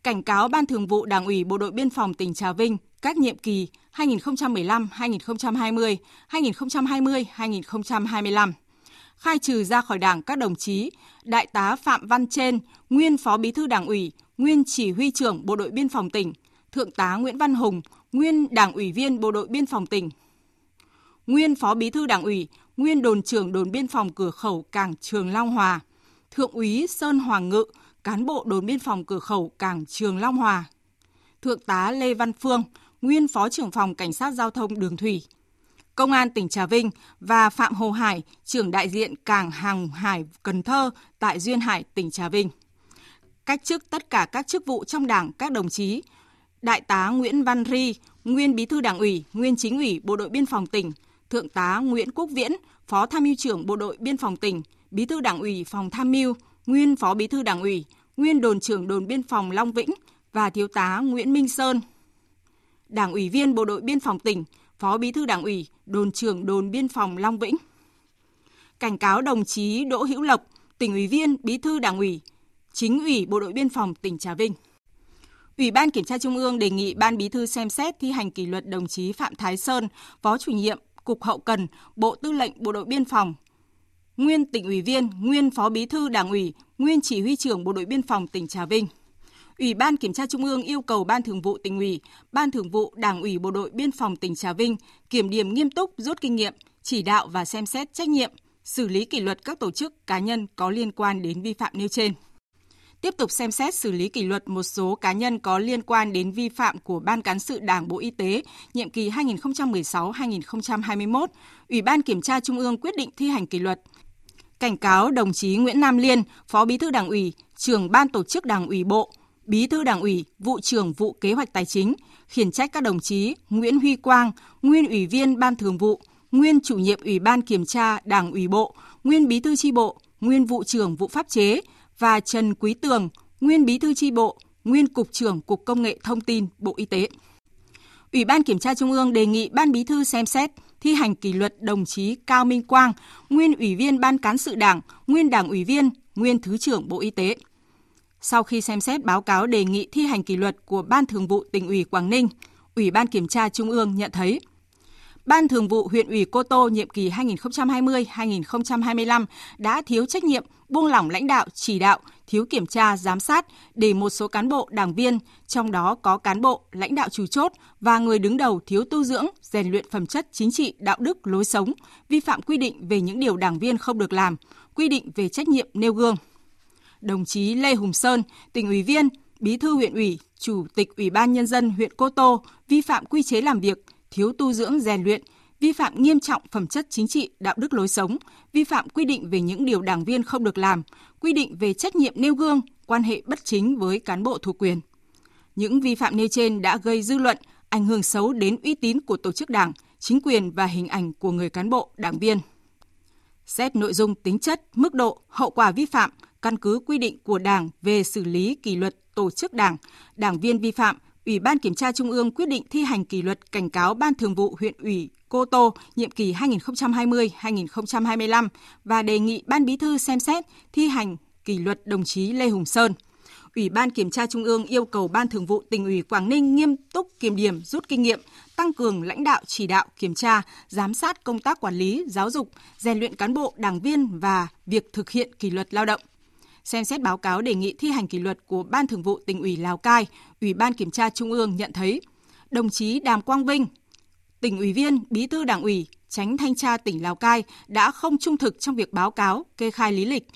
Cảnh cáo Ban Thường vụ Đảng ủy Bộ đội Biên phòng tỉnh Trà Vinh các nhiệm kỳ 2015-2020, 2020-2025 khai trừ ra khỏi Đảng các đồng chí Đại tá Phạm Văn Trên, nguyên Phó Bí thư Đảng ủy, nguyên Chỉ huy trưởng Bộ đội Biên phòng tỉnh, Thượng tá Nguyễn Văn Hùng, nguyên Đảng ủy viên Bộ đội Biên phòng tỉnh, nguyên Phó Bí thư Đảng ủy, nguyên đồn trưởng đồn biên phòng cửa khẩu Cảng Trường Long Hòa, Thượng úy Sơn Hoàng Ngự, cán bộ đồn biên phòng cửa khẩu Cảng Trường Long Hòa, Thượng tá Lê Văn Phương, nguyên Phó trưởng phòng Cảnh sát Giao thông Đường Thủy, Công an tỉnh Trà Vinh và Phạm Hồ Hải, trưởng đại diện Cảng Hàng Hải Cần Thơ tại Duyên Hải, tỉnh Trà Vinh. Cách chức tất cả các chức vụ trong Đảng các đồng chí Đại tá Nguyễn Văn Ri, nguyên Bí thư Đảng ủy, nguyên Chính ủy Bộ đội Biên phòng tỉnh, Thượng tá Nguyễn Quốc Viễn, Phó Tham mưu trưởng Bộ đội Biên phòng tỉnh, Bí thư Đảng ủy Phòng Tham mưu, nguyên Phó Bí thư Đảng ủy, nguyên Đồn trưởng Đồn Biên phòng Long Vĩnh và Thiếu tá Nguyễn Minh Sơn, Đảng ủy viên Bộ đội Biên phòng tỉnh, Phó Bí thư Đảng ủy, Đồn trưởng Đồn Biên phòng Long Vĩnh. Cảnh cáo đồng chí Đỗ Hữu Lộc, tỉnh ủy viên, Bí thư Đảng ủy, Chính ủy Bộ đội Biên phòng tỉnh Trà Vinh. Ủy ban Kiểm tra Trung ương đề nghị Ban Bí thư xem xét thi hành kỷ luật đồng chí Phạm Thái Sơn, Phó chủ nhiệm Cục Hậu cần, Bộ Tư lệnh Bộ đội Biên phòng, nguyên tỉnh ủy viên, nguyên Phó Bí thư Đảng ủy, nguyên Chỉ huy trưởng Bộ đội Biên phòng tỉnh Trà Vinh. Ủy ban Kiểm tra Trung ương yêu cầu Ban Thường vụ tỉnh ủy, Ban Thường vụ Đảng ủy Bộ đội Biên phòng tỉnh Trà Vinh kiểm điểm nghiêm túc, rút kinh nghiệm, chỉ đạo và xem xét trách nhiệm, xử lý kỷ luật các tổ chức cá nhân có liên quan đến vi phạm nêu trên tiếp tục xem xét xử lý kỷ luật một số cá nhân có liên quan đến vi phạm của Ban Cán sự Đảng Bộ Y tế nhiệm kỳ 2016-2021, Ủy ban Kiểm tra Trung ương quyết định thi hành kỷ luật. Cảnh cáo đồng chí Nguyễn Nam Liên, Phó Bí thư Đảng ủy, trưởng Ban Tổ chức Đảng ủy Bộ, Bí thư Đảng ủy, vụ trưởng vụ kế hoạch tài chính, khiển trách các đồng chí Nguyễn Huy Quang, nguyên ủy viên Ban Thường vụ, nguyên chủ nhiệm Ủy ban Kiểm tra Đảng ủy Bộ, nguyên bí thư tri bộ, nguyên vụ trưởng vụ pháp chế, và Trần Quý Tường, nguyên bí thư tri bộ, nguyên cục trưởng Cục Công nghệ Thông tin Bộ Y tế. Ủy ban Kiểm tra Trung ương đề nghị Ban Bí thư xem xét thi hành kỷ luật đồng chí Cao Minh Quang, nguyên Ủy viên Ban Cán sự Đảng, nguyên Đảng ủy viên, nguyên Thứ trưởng Bộ Y tế. Sau khi xem xét báo cáo đề nghị thi hành kỷ luật của Ban Thường vụ tỉnh ủy Quảng Ninh, Ủy ban Kiểm tra Trung ương nhận thấy Ban Thường vụ huyện ủy Cô Tô nhiệm kỳ 2020-2025 đã thiếu trách nhiệm, buông lỏng lãnh đạo, chỉ đạo, thiếu kiểm tra, giám sát để một số cán bộ, đảng viên, trong đó có cán bộ, lãnh đạo chủ chốt và người đứng đầu thiếu tu dưỡng, rèn luyện phẩm chất chính trị, đạo đức, lối sống, vi phạm quy định về những điều đảng viên không được làm, quy định về trách nhiệm nêu gương. Đồng chí Lê Hùng Sơn, tỉnh ủy viên, bí thư huyện ủy, chủ tịch Ủy ban Nhân dân huyện Cô Tô vi phạm quy chế làm việc, thiếu tu dưỡng rèn luyện, vi phạm nghiêm trọng phẩm chất chính trị, đạo đức lối sống, vi phạm quy định về những điều đảng viên không được làm, quy định về trách nhiệm nêu gương, quan hệ bất chính với cán bộ thuộc quyền. Những vi phạm nêu trên đã gây dư luận, ảnh hưởng xấu đến uy tín của tổ chức đảng, chính quyền và hình ảnh của người cán bộ, đảng viên. Xét nội dung tính chất, mức độ, hậu quả vi phạm, căn cứ quy định của Đảng về xử lý kỷ luật tổ chức Đảng, đảng viên vi phạm – Ủy ban Kiểm tra Trung ương quyết định thi hành kỷ luật cảnh cáo Ban Thường vụ huyện ủy Cô Tô nhiệm kỳ 2020-2025 và đề nghị Ban Bí thư xem xét thi hành kỷ luật đồng chí Lê Hùng Sơn. Ủy ban Kiểm tra Trung ương yêu cầu Ban Thường vụ tỉnh ủy Quảng Ninh nghiêm túc kiểm điểm, rút kinh nghiệm, tăng cường lãnh đạo chỉ đạo, kiểm tra, giám sát công tác quản lý, giáo dục, rèn luyện cán bộ, đảng viên và việc thực hiện kỷ luật lao động. Xem xét báo cáo đề nghị thi hành kỷ luật của Ban Thường vụ tỉnh ủy Lào Cai, Ủy ban Kiểm tra Trung ương nhận thấy đồng chí Đàm Quang Vinh, tỉnh ủy viên, bí thư đảng ủy, tránh thanh tra tỉnh Lào Cai đã không trung thực trong việc báo cáo, kê khai lý lịch,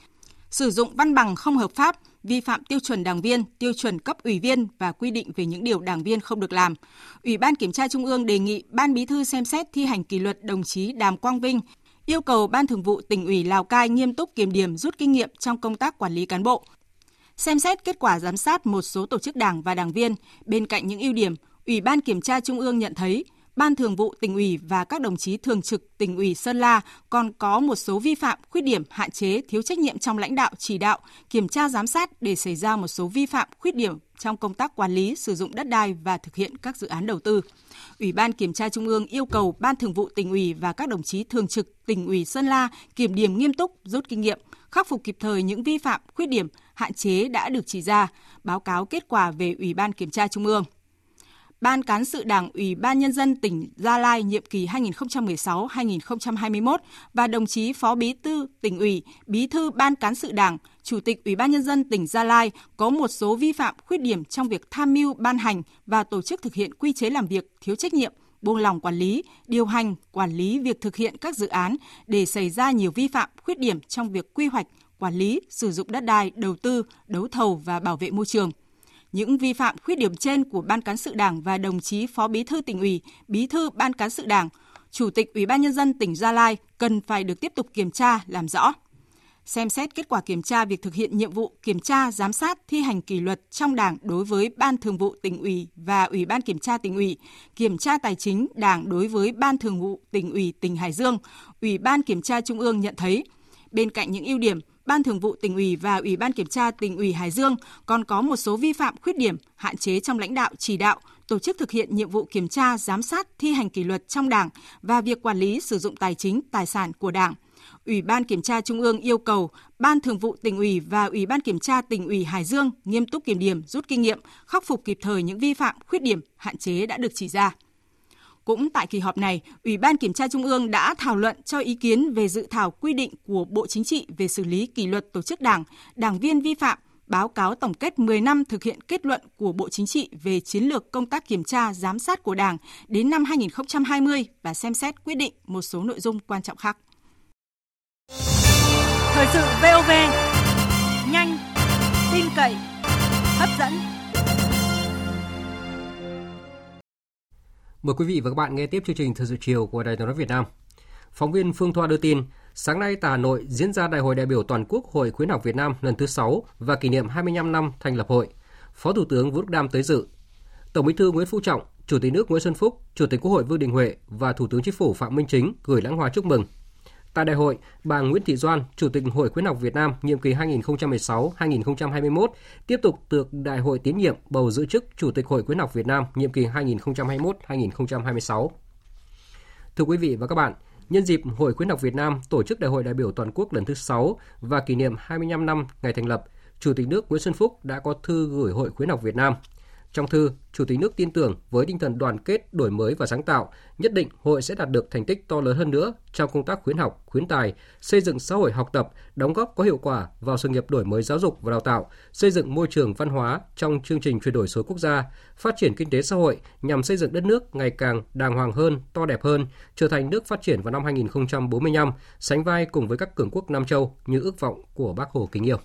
sử dụng văn bằng không hợp pháp, vi phạm tiêu chuẩn đảng viên, tiêu chuẩn cấp ủy viên và quy định về những điều đảng viên không được làm. Ủy ban Kiểm tra Trung ương đề nghị Ban Bí thư xem xét thi hành kỷ luật đồng chí Đàm Quang Vinh, yêu cầu Ban Thường vụ tỉnh ủy Lào Cai nghiêm túc kiểm điểm rút kinh nghiệm trong công tác quản lý cán bộ. Xem xét kết quả giám sát một số tổ chức đảng và đảng viên, bên cạnh những ưu điểm, Ủy ban Kiểm tra Trung ương nhận thấy Ban Thường vụ tỉnh ủy và các đồng chí thường trực tỉnh ủy Sơn La còn có một số vi phạm, khuyết điểm, hạn chế, thiếu trách nhiệm trong lãnh đạo, chỉ đạo, kiểm tra giám sát để xảy ra một số vi phạm, khuyết điểm trong công tác quản lý, sử dụng đất đai và thực hiện các dự án đầu tư. Ủy ban Kiểm tra Trung ương yêu cầu Ban Thường vụ tỉnh ủy và các đồng chí thường trực tỉnh ủy Sơn La kiểm điểm nghiêm túc, rút kinh nghiệm, khắc phục kịp thời những vi phạm, khuyết điểm, hạn chế đã được chỉ ra, báo cáo kết quả về Ủy ban Kiểm tra Trung ương. Ban cán sự Đảng Ủy ban Nhân dân tỉnh Gia Lai nhiệm kỳ 2016-2021 và đồng chí Phó Bí thư tỉnh ủy, Bí thư Ban cán sự Đảng, Chủ tịch Ủy ban Nhân dân tỉnh Gia Lai có một số vi phạm khuyết điểm trong việc tham mưu ban hành và tổ chức thực hiện quy chế làm việc thiếu trách nhiệm, buông lỏng quản lý, điều hành, quản lý việc thực hiện các dự án để xảy ra nhiều vi phạm khuyết điểm trong việc quy hoạch, quản lý, sử dụng đất đai, đầu tư, đấu thầu và bảo vệ môi trường – những vi phạm khuyết điểm trên của Ban cán sự Đảng và đồng chí Phó Bí thư tỉnh ủy, Bí thư Ban cán sự Đảng, Chủ tịch Ủy ban nhân dân tỉnh Gia Lai cần phải được tiếp tục kiểm tra, làm rõ. Xem xét kết quả kiểm tra việc thực hiện nhiệm vụ kiểm tra, giám sát, thi hành kỷ luật trong Đảng đối với Ban Thường vụ tỉnh ủy và Ủy ban kiểm tra tỉnh ủy, kiểm tra tài chính Đảng đối với Ban Thường vụ tỉnh ủy tỉnh Hải Dương, Ủy ban kiểm tra Trung ương nhận thấy bên cạnh những ưu điểm Ban Thường vụ tỉnh ủy và Ủy ban Kiểm tra tỉnh ủy Hải Dương còn có một số vi phạm khuyết điểm, hạn chế trong lãnh đạo chỉ đạo, tổ chức thực hiện nhiệm vụ kiểm tra, giám sát, thi hành kỷ luật trong Đảng và việc quản lý sử dụng tài chính, tài sản của Đảng. Ủy ban Kiểm tra Trung ương yêu cầu Ban Thường vụ tỉnh ủy và Ủy ban Kiểm tra tỉnh ủy Hải Dương nghiêm túc kiểm điểm, rút kinh nghiệm, khắc phục kịp thời những vi phạm, khuyết điểm, hạn chế đã được chỉ ra. Cũng tại kỳ họp này, Ủy ban Kiểm tra Trung ương đã thảo luận cho ý kiến về dự thảo quy định của Bộ Chính trị về xử lý kỷ luật tổ chức đảng, đảng viên vi phạm, báo cáo tổng kết 10 năm thực hiện kết luận của Bộ Chính trị về chiến lược công tác kiểm tra giám sát của Đảng đến năm 2020 và xem xét quyết định một số nội dung quan trọng khác. Thời sự VOV nhanh, tin cậy, hấp dẫn. Mời quý vị và các bạn nghe tiếp chương trình Thời sự chiều của Đài tiếng nói Việt Nam. Phóng viên Phương Thoa đưa tin, sáng nay tại Hà Nội diễn ra Đại hội đại biểu toàn quốc Hội khuyến học Việt Nam lần thứ 6 và kỷ niệm 25 năm thành lập hội. Phó Thủ tướng Vũ Đức Đam tới dự. Tổng Bí thư Nguyễn Phú Trọng, Chủ tịch nước Nguyễn Xuân Phúc, Chủ tịch Quốc hội Vương Đình Huệ và Thủ tướng Chính phủ Phạm Minh Chính gửi lãng hoa chúc mừng. Tại đại hội, bà Nguyễn Thị Doan, Chủ tịch Hội khuyến học Việt Nam nhiệm kỳ 2016-2021, tiếp tục được đại hội tín nhiệm bầu giữ chức Chủ tịch Hội khuyến học Việt Nam nhiệm kỳ 2021-2026. Thưa quý vị và các bạn, nhân dịp Hội khuyến học Việt Nam tổ chức Đại hội đại biểu toàn quốc lần thứ 6 và kỷ niệm 25 năm ngày thành lập, Chủ tịch nước Nguyễn Xuân Phúc đã có thư gửi Hội khuyến học Việt Nam – trong thư, Chủ tịch nước tin tưởng với tinh thần đoàn kết, đổi mới và sáng tạo, nhất định hội sẽ đạt được thành tích to lớn hơn nữa trong công tác khuyến học, khuyến tài, xây dựng xã hội học tập, đóng góp có hiệu quả vào sự nghiệp đổi mới giáo dục và đào tạo, xây dựng môi trường văn hóa trong chương trình chuyển đổi số quốc gia, phát triển kinh tế xã hội nhằm xây dựng đất nước ngày càng đàng hoàng hơn, to đẹp hơn, trở thành nước phát triển vào năm 2045, sánh vai cùng với các cường quốc Nam Châu như ước vọng của Bác Hồ kính yêu.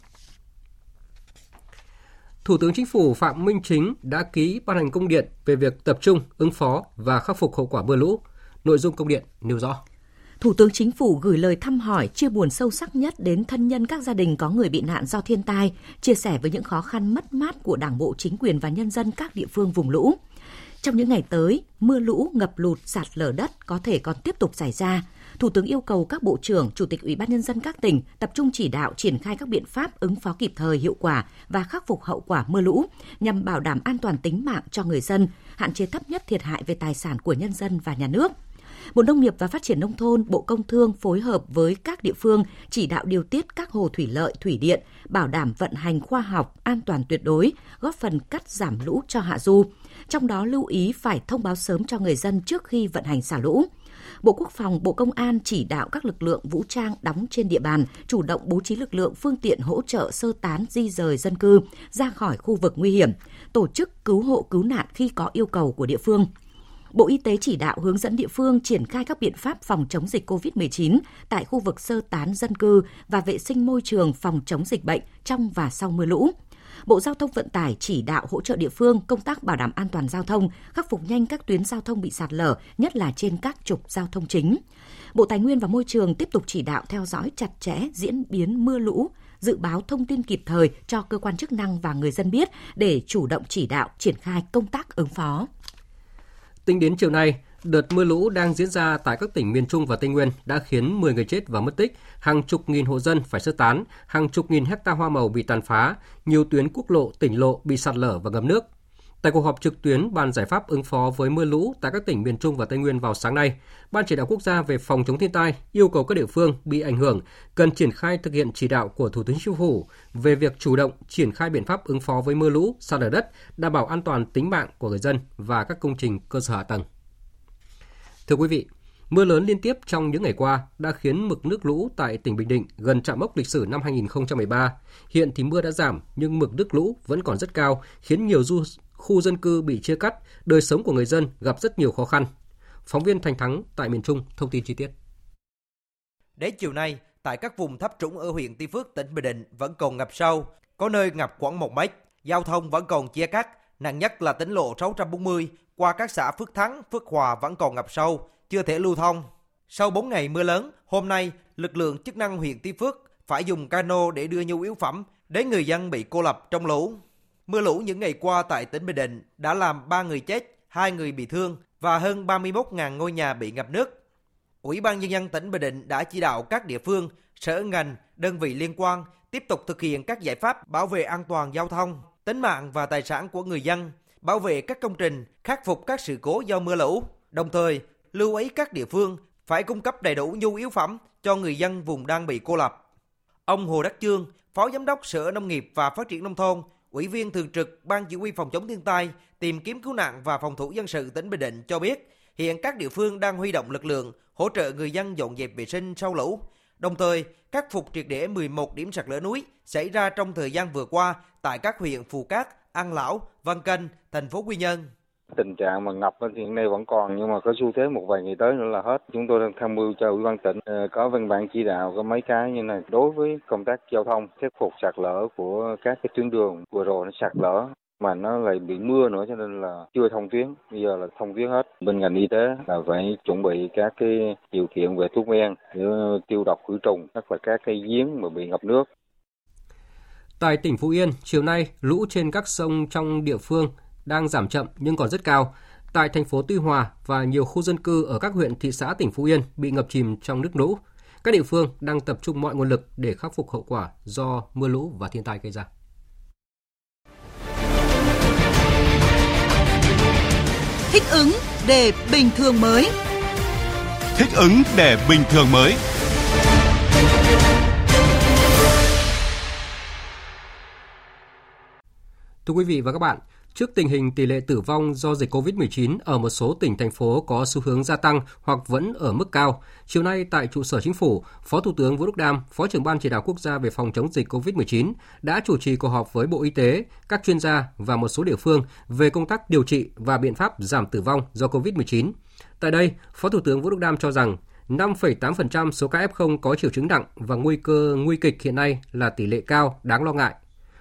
Thủ tướng Chính phủ Phạm Minh Chính đã ký ban hành công điện về việc tập trung ứng phó và khắc phục hậu quả mưa lũ. Nội dung công điện nêu rõ. Thủ tướng Chính phủ gửi lời thăm hỏi, chia buồn sâu sắc nhất đến thân nhân các gia đình có người bị nạn do thiên tai, chia sẻ với những khó khăn mất mát của Đảng bộ, chính quyền và nhân dân các địa phương vùng lũ. Trong những ngày tới, mưa lũ, ngập lụt, sạt lở đất có thể còn tiếp tục xảy ra. Thủ tướng yêu cầu các bộ trưởng, chủ tịch Ủy ban nhân dân các tỉnh tập trung chỉ đạo triển khai các biện pháp ứng phó kịp thời, hiệu quả và khắc phục hậu quả mưa lũ nhằm bảo đảm an toàn tính mạng cho người dân, hạn chế thấp nhất thiệt hại về tài sản của nhân dân và nhà nước. Bộ Nông nghiệp và Phát triển Nông thôn, Bộ Công Thương phối hợp với các địa phương chỉ đạo điều tiết các hồ thủy lợi, thủy điện, bảo đảm vận hành khoa học, an toàn tuyệt đối, góp phần cắt giảm lũ cho hạ du. Trong đó lưu ý phải thông báo sớm cho người dân trước khi vận hành xả lũ. Bộ Quốc phòng, Bộ Công an chỉ đạo các lực lượng vũ trang đóng trên địa bàn chủ động bố trí lực lượng phương tiện hỗ trợ sơ tán di rời dân cư ra khỏi khu vực nguy hiểm, tổ chức cứu hộ cứu nạn khi có yêu cầu của địa phương. Bộ Y tế chỉ đạo hướng dẫn địa phương triển khai các biện pháp phòng chống dịch COVID-19 tại khu vực sơ tán dân cư và vệ sinh môi trường phòng chống dịch bệnh trong và sau mưa lũ. Bộ Giao thông Vận tải chỉ đạo hỗ trợ địa phương công tác bảo đảm an toàn giao thông, khắc phục nhanh các tuyến giao thông bị sạt lở, nhất là trên các trục giao thông chính. Bộ Tài nguyên và Môi trường tiếp tục chỉ đạo theo dõi chặt chẽ diễn biến mưa lũ, dự báo thông tin kịp thời cho cơ quan chức năng và người dân biết để chủ động chỉ đạo triển khai công tác ứng phó. Tính đến chiều nay, đợt mưa lũ đang diễn ra tại các tỉnh miền Trung và Tây Nguyên đã khiến 10 người chết và mất tích, hàng chục nghìn hộ dân phải sơ tán, hàng chục nghìn hecta hoa màu bị tàn phá, nhiều tuyến quốc lộ, tỉnh lộ bị sạt lở và ngập nước. Tại cuộc họp trực tuyến bàn giải pháp ứng phó với mưa lũ tại các tỉnh miền Trung và Tây Nguyên vào sáng nay, Ban chỉ đạo quốc gia về phòng chống thiên tai yêu cầu các địa phương bị ảnh hưởng cần triển khai thực hiện chỉ đạo của Thủ tướng Chính phủ về việc chủ động triển khai biện pháp ứng phó với mưa lũ, sạt lở đất, đảm bảo an toàn tính mạng của người dân và các công trình cơ sở hạ tầng. Thưa quý vị, mưa lớn liên tiếp trong những ngày qua đã khiến mực nước lũ tại tỉnh Bình Định gần chạm mốc lịch sử năm 2013. Hiện thì mưa đã giảm nhưng mực nước lũ vẫn còn rất cao, khiến nhiều du khu dân cư bị chia cắt, đời sống của người dân gặp rất nhiều khó khăn. Phóng viên Thành Thắng tại miền Trung thông tin chi tiết. Đến chiều nay, tại các vùng thấp trũng ở huyện Tuy Phước, tỉnh Bình Định vẫn còn ngập sâu, có nơi ngập khoảng 1 mét, giao thông vẫn còn chia cắt, nặng nhất là tỉnh lộ 640 qua các xã Phước Thắng, Phước Hòa vẫn còn ngập sâu, chưa thể lưu thông. Sau 4 ngày mưa lớn, hôm nay, lực lượng chức năng huyện Tuy Phước phải dùng cano để đưa nhu yếu phẩm đến người dân bị cô lập trong lũ. Mưa lũ những ngày qua tại tỉnh Bình Định đã làm 3 người chết, 2 người bị thương và hơn 31.000 ngôi nhà bị ngập nước. Ủy ban Nhân dân tỉnh Bình Định đã chỉ đạo các địa phương, sở ngành, đơn vị liên quan tiếp tục thực hiện các giải pháp bảo vệ an toàn giao thông, tính mạng và tài sản của người dân, bảo vệ các công trình, khắc phục các sự cố do mưa lũ. Đồng thời, lưu ý các địa phương phải cung cấp đầy đủ nhu yếu phẩm cho người dân vùng đang bị cô lập. Ông Hồ Đắc Chương, Phó Giám đốc Sở Nông nghiệp và Phát triển Nông thôn, Ủy viên thường trực Ban Chỉ huy phòng chống thiên tai, tìm kiếm cứu nạn và phòng thủ dân sự tỉnh Bình Định cho biết, hiện các địa phương đang huy động lực lượng hỗ trợ người dân dọn dẹp vệ sinh sau lũ. Đồng thời, khắc phục triệt để 11 điểm sạt lở núi xảy ra trong thời gian vừa qua tại các huyện Phù Cát, An Lão, Văn Canh, thành phố Quy Nhơn. Tình trạng mà ngập hiện nay vẫn còn nhưng mà có xu thế một vài ngày tới nữa là hết. Chúng tôi đang tham mưu cho ủy ban tỉnh ờ, có văn bản chỉ đạo có mấy cái như này đối với công tác giao thông khắc phục sạt lở của các cái tuyến đường vừa rồi nó sạt lở mà nó lại bị mưa nữa cho nên là chưa thông tuyến bây giờ là thông tuyến hết bên ngành y tế là phải chuẩn bị các cái điều kiện về thuốc men tiêu độc khử trùng nhất là các cái giếng mà bị ngập nước Tại tỉnh Phú Yên, chiều nay, lũ trên các sông trong địa phương đang giảm chậm nhưng còn rất cao. Tại thành phố Tuy Hòa và nhiều khu dân cư ở các huyện thị xã tỉnh Phú Yên bị ngập chìm trong nước lũ. Các địa phương đang tập trung mọi nguồn lực để khắc phục hậu quả do mưa lũ và thiên tai gây ra. Thích ứng để bình thường mới. Thích ứng để bình thường mới. Thưa quý vị và các bạn, Trước tình hình tỷ lệ tử vong do dịch COVID-19 ở một số tỉnh thành phố có xu hướng gia tăng hoặc vẫn ở mức cao, chiều nay tại trụ sở chính phủ, Phó Thủ tướng Vũ Đức Đam, Phó trưởng ban chỉ đạo quốc gia về phòng chống dịch COVID-19 đã chủ trì cuộc họp với Bộ Y tế, các chuyên gia và một số địa phương về công tác điều trị và biện pháp giảm tử vong do COVID-19. Tại đây, Phó Thủ tướng Vũ Đức Đam cho rằng 5,8% số ca F0 có triệu chứng nặng và nguy cơ nguy kịch hiện nay là tỷ lệ cao, đáng lo ngại.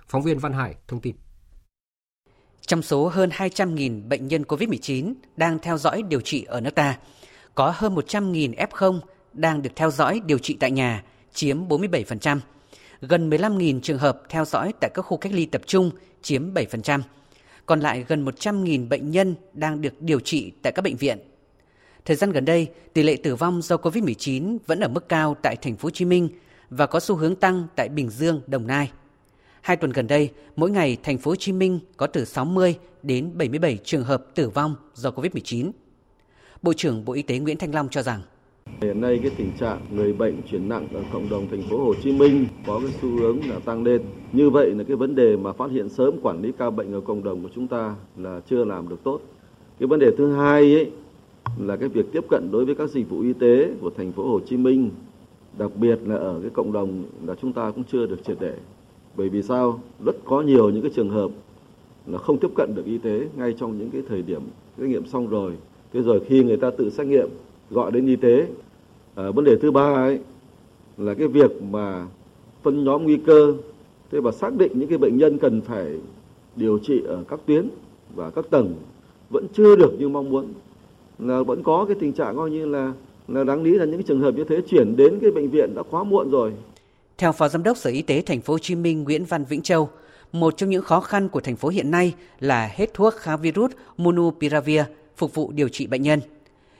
Phóng viên Văn Hải thông tin. Trong số hơn 200.000 bệnh nhân COVID-19 đang theo dõi điều trị ở nước ta, có hơn 100.000 F0 đang được theo dõi điều trị tại nhà, chiếm 47%. Gần 15.000 trường hợp theo dõi tại các khu cách ly tập trung, chiếm 7%. Còn lại gần 100.000 bệnh nhân đang được điều trị tại các bệnh viện. Thời gian gần đây, tỷ lệ tử vong do COVID-19 vẫn ở mức cao tại thành phố Hồ Chí Minh và có xu hướng tăng tại Bình Dương, Đồng Nai. Hai tuần gần đây, mỗi ngày thành phố Hồ Chí Minh có từ 60 đến 77 trường hợp tử vong do Covid-19. Bộ trưởng Bộ Y tế Nguyễn Thanh Long cho rằng Hiện nay cái tình trạng người bệnh chuyển nặng ở cộng đồng thành phố Hồ Chí Minh có cái xu hướng là tăng lên. Như vậy là cái vấn đề mà phát hiện sớm quản lý ca bệnh ở cộng đồng của chúng ta là chưa làm được tốt. Cái vấn đề thứ hai ấy là cái việc tiếp cận đối với các dịch vụ y tế của thành phố Hồ Chí Minh, đặc biệt là ở cái cộng đồng là chúng ta cũng chưa được triệt để. Bởi vì sao? Rất có nhiều những cái trường hợp là không tiếp cận được y tế ngay trong những cái thời điểm xét nghiệm xong rồi. Thế rồi khi người ta tự xét nghiệm gọi đến y tế. À, vấn đề thứ ba ấy là cái việc mà phân nhóm nguy cơ thế và xác định những cái bệnh nhân cần phải điều trị ở các tuyến và các tầng vẫn chưa được như mong muốn là vẫn có cái tình trạng coi như là là đáng lý là những trường hợp như thế chuyển đến cái bệnh viện đã quá muộn rồi. Theo Phó Giám đốc Sở Y tế Thành phố Hồ Chí Minh Nguyễn Văn Vĩnh Châu, một trong những khó khăn của thành phố hiện nay là hết thuốc kháng virus Monupiravir phục vụ điều trị bệnh nhân.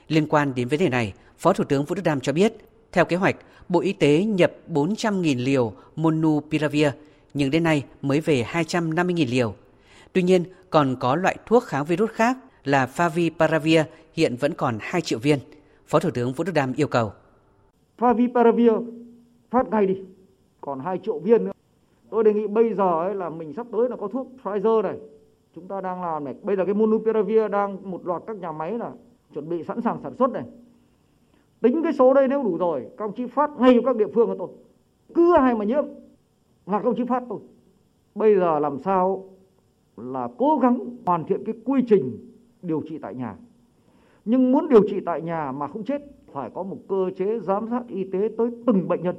Liên quan đến vấn đề này, Phó Thủ tướng Vũ Đức Đam cho biết, theo kế hoạch, Bộ Y tế nhập 400.000 liều Monupiravir, nhưng đến nay mới về 250.000 liều. Tuy nhiên, còn có loại thuốc kháng virus khác là Favipiravir hiện vẫn còn 2 triệu viên. Phó Thủ tướng Vũ Đức Đam yêu cầu. Favipiravir phát ngay đi, còn 2 triệu viên nữa. Tôi đề nghị bây giờ ấy là mình sắp tới là có thuốc Pfizer này, chúng ta đang làm này. Bây giờ cái Monupiravir đang một loạt các nhà máy là chuẩn bị sẵn sàng sản xuất này. Tính cái số đây nếu đủ rồi, các ông chí phát ngay cho các địa phương của tôi. Cứ ai mà nhiễm là các ông chí phát tôi. Bây giờ làm sao là cố gắng hoàn thiện cái quy trình điều trị tại nhà. Nhưng muốn điều trị tại nhà mà không chết phải có một cơ chế giám sát y tế tới từng bệnh nhân.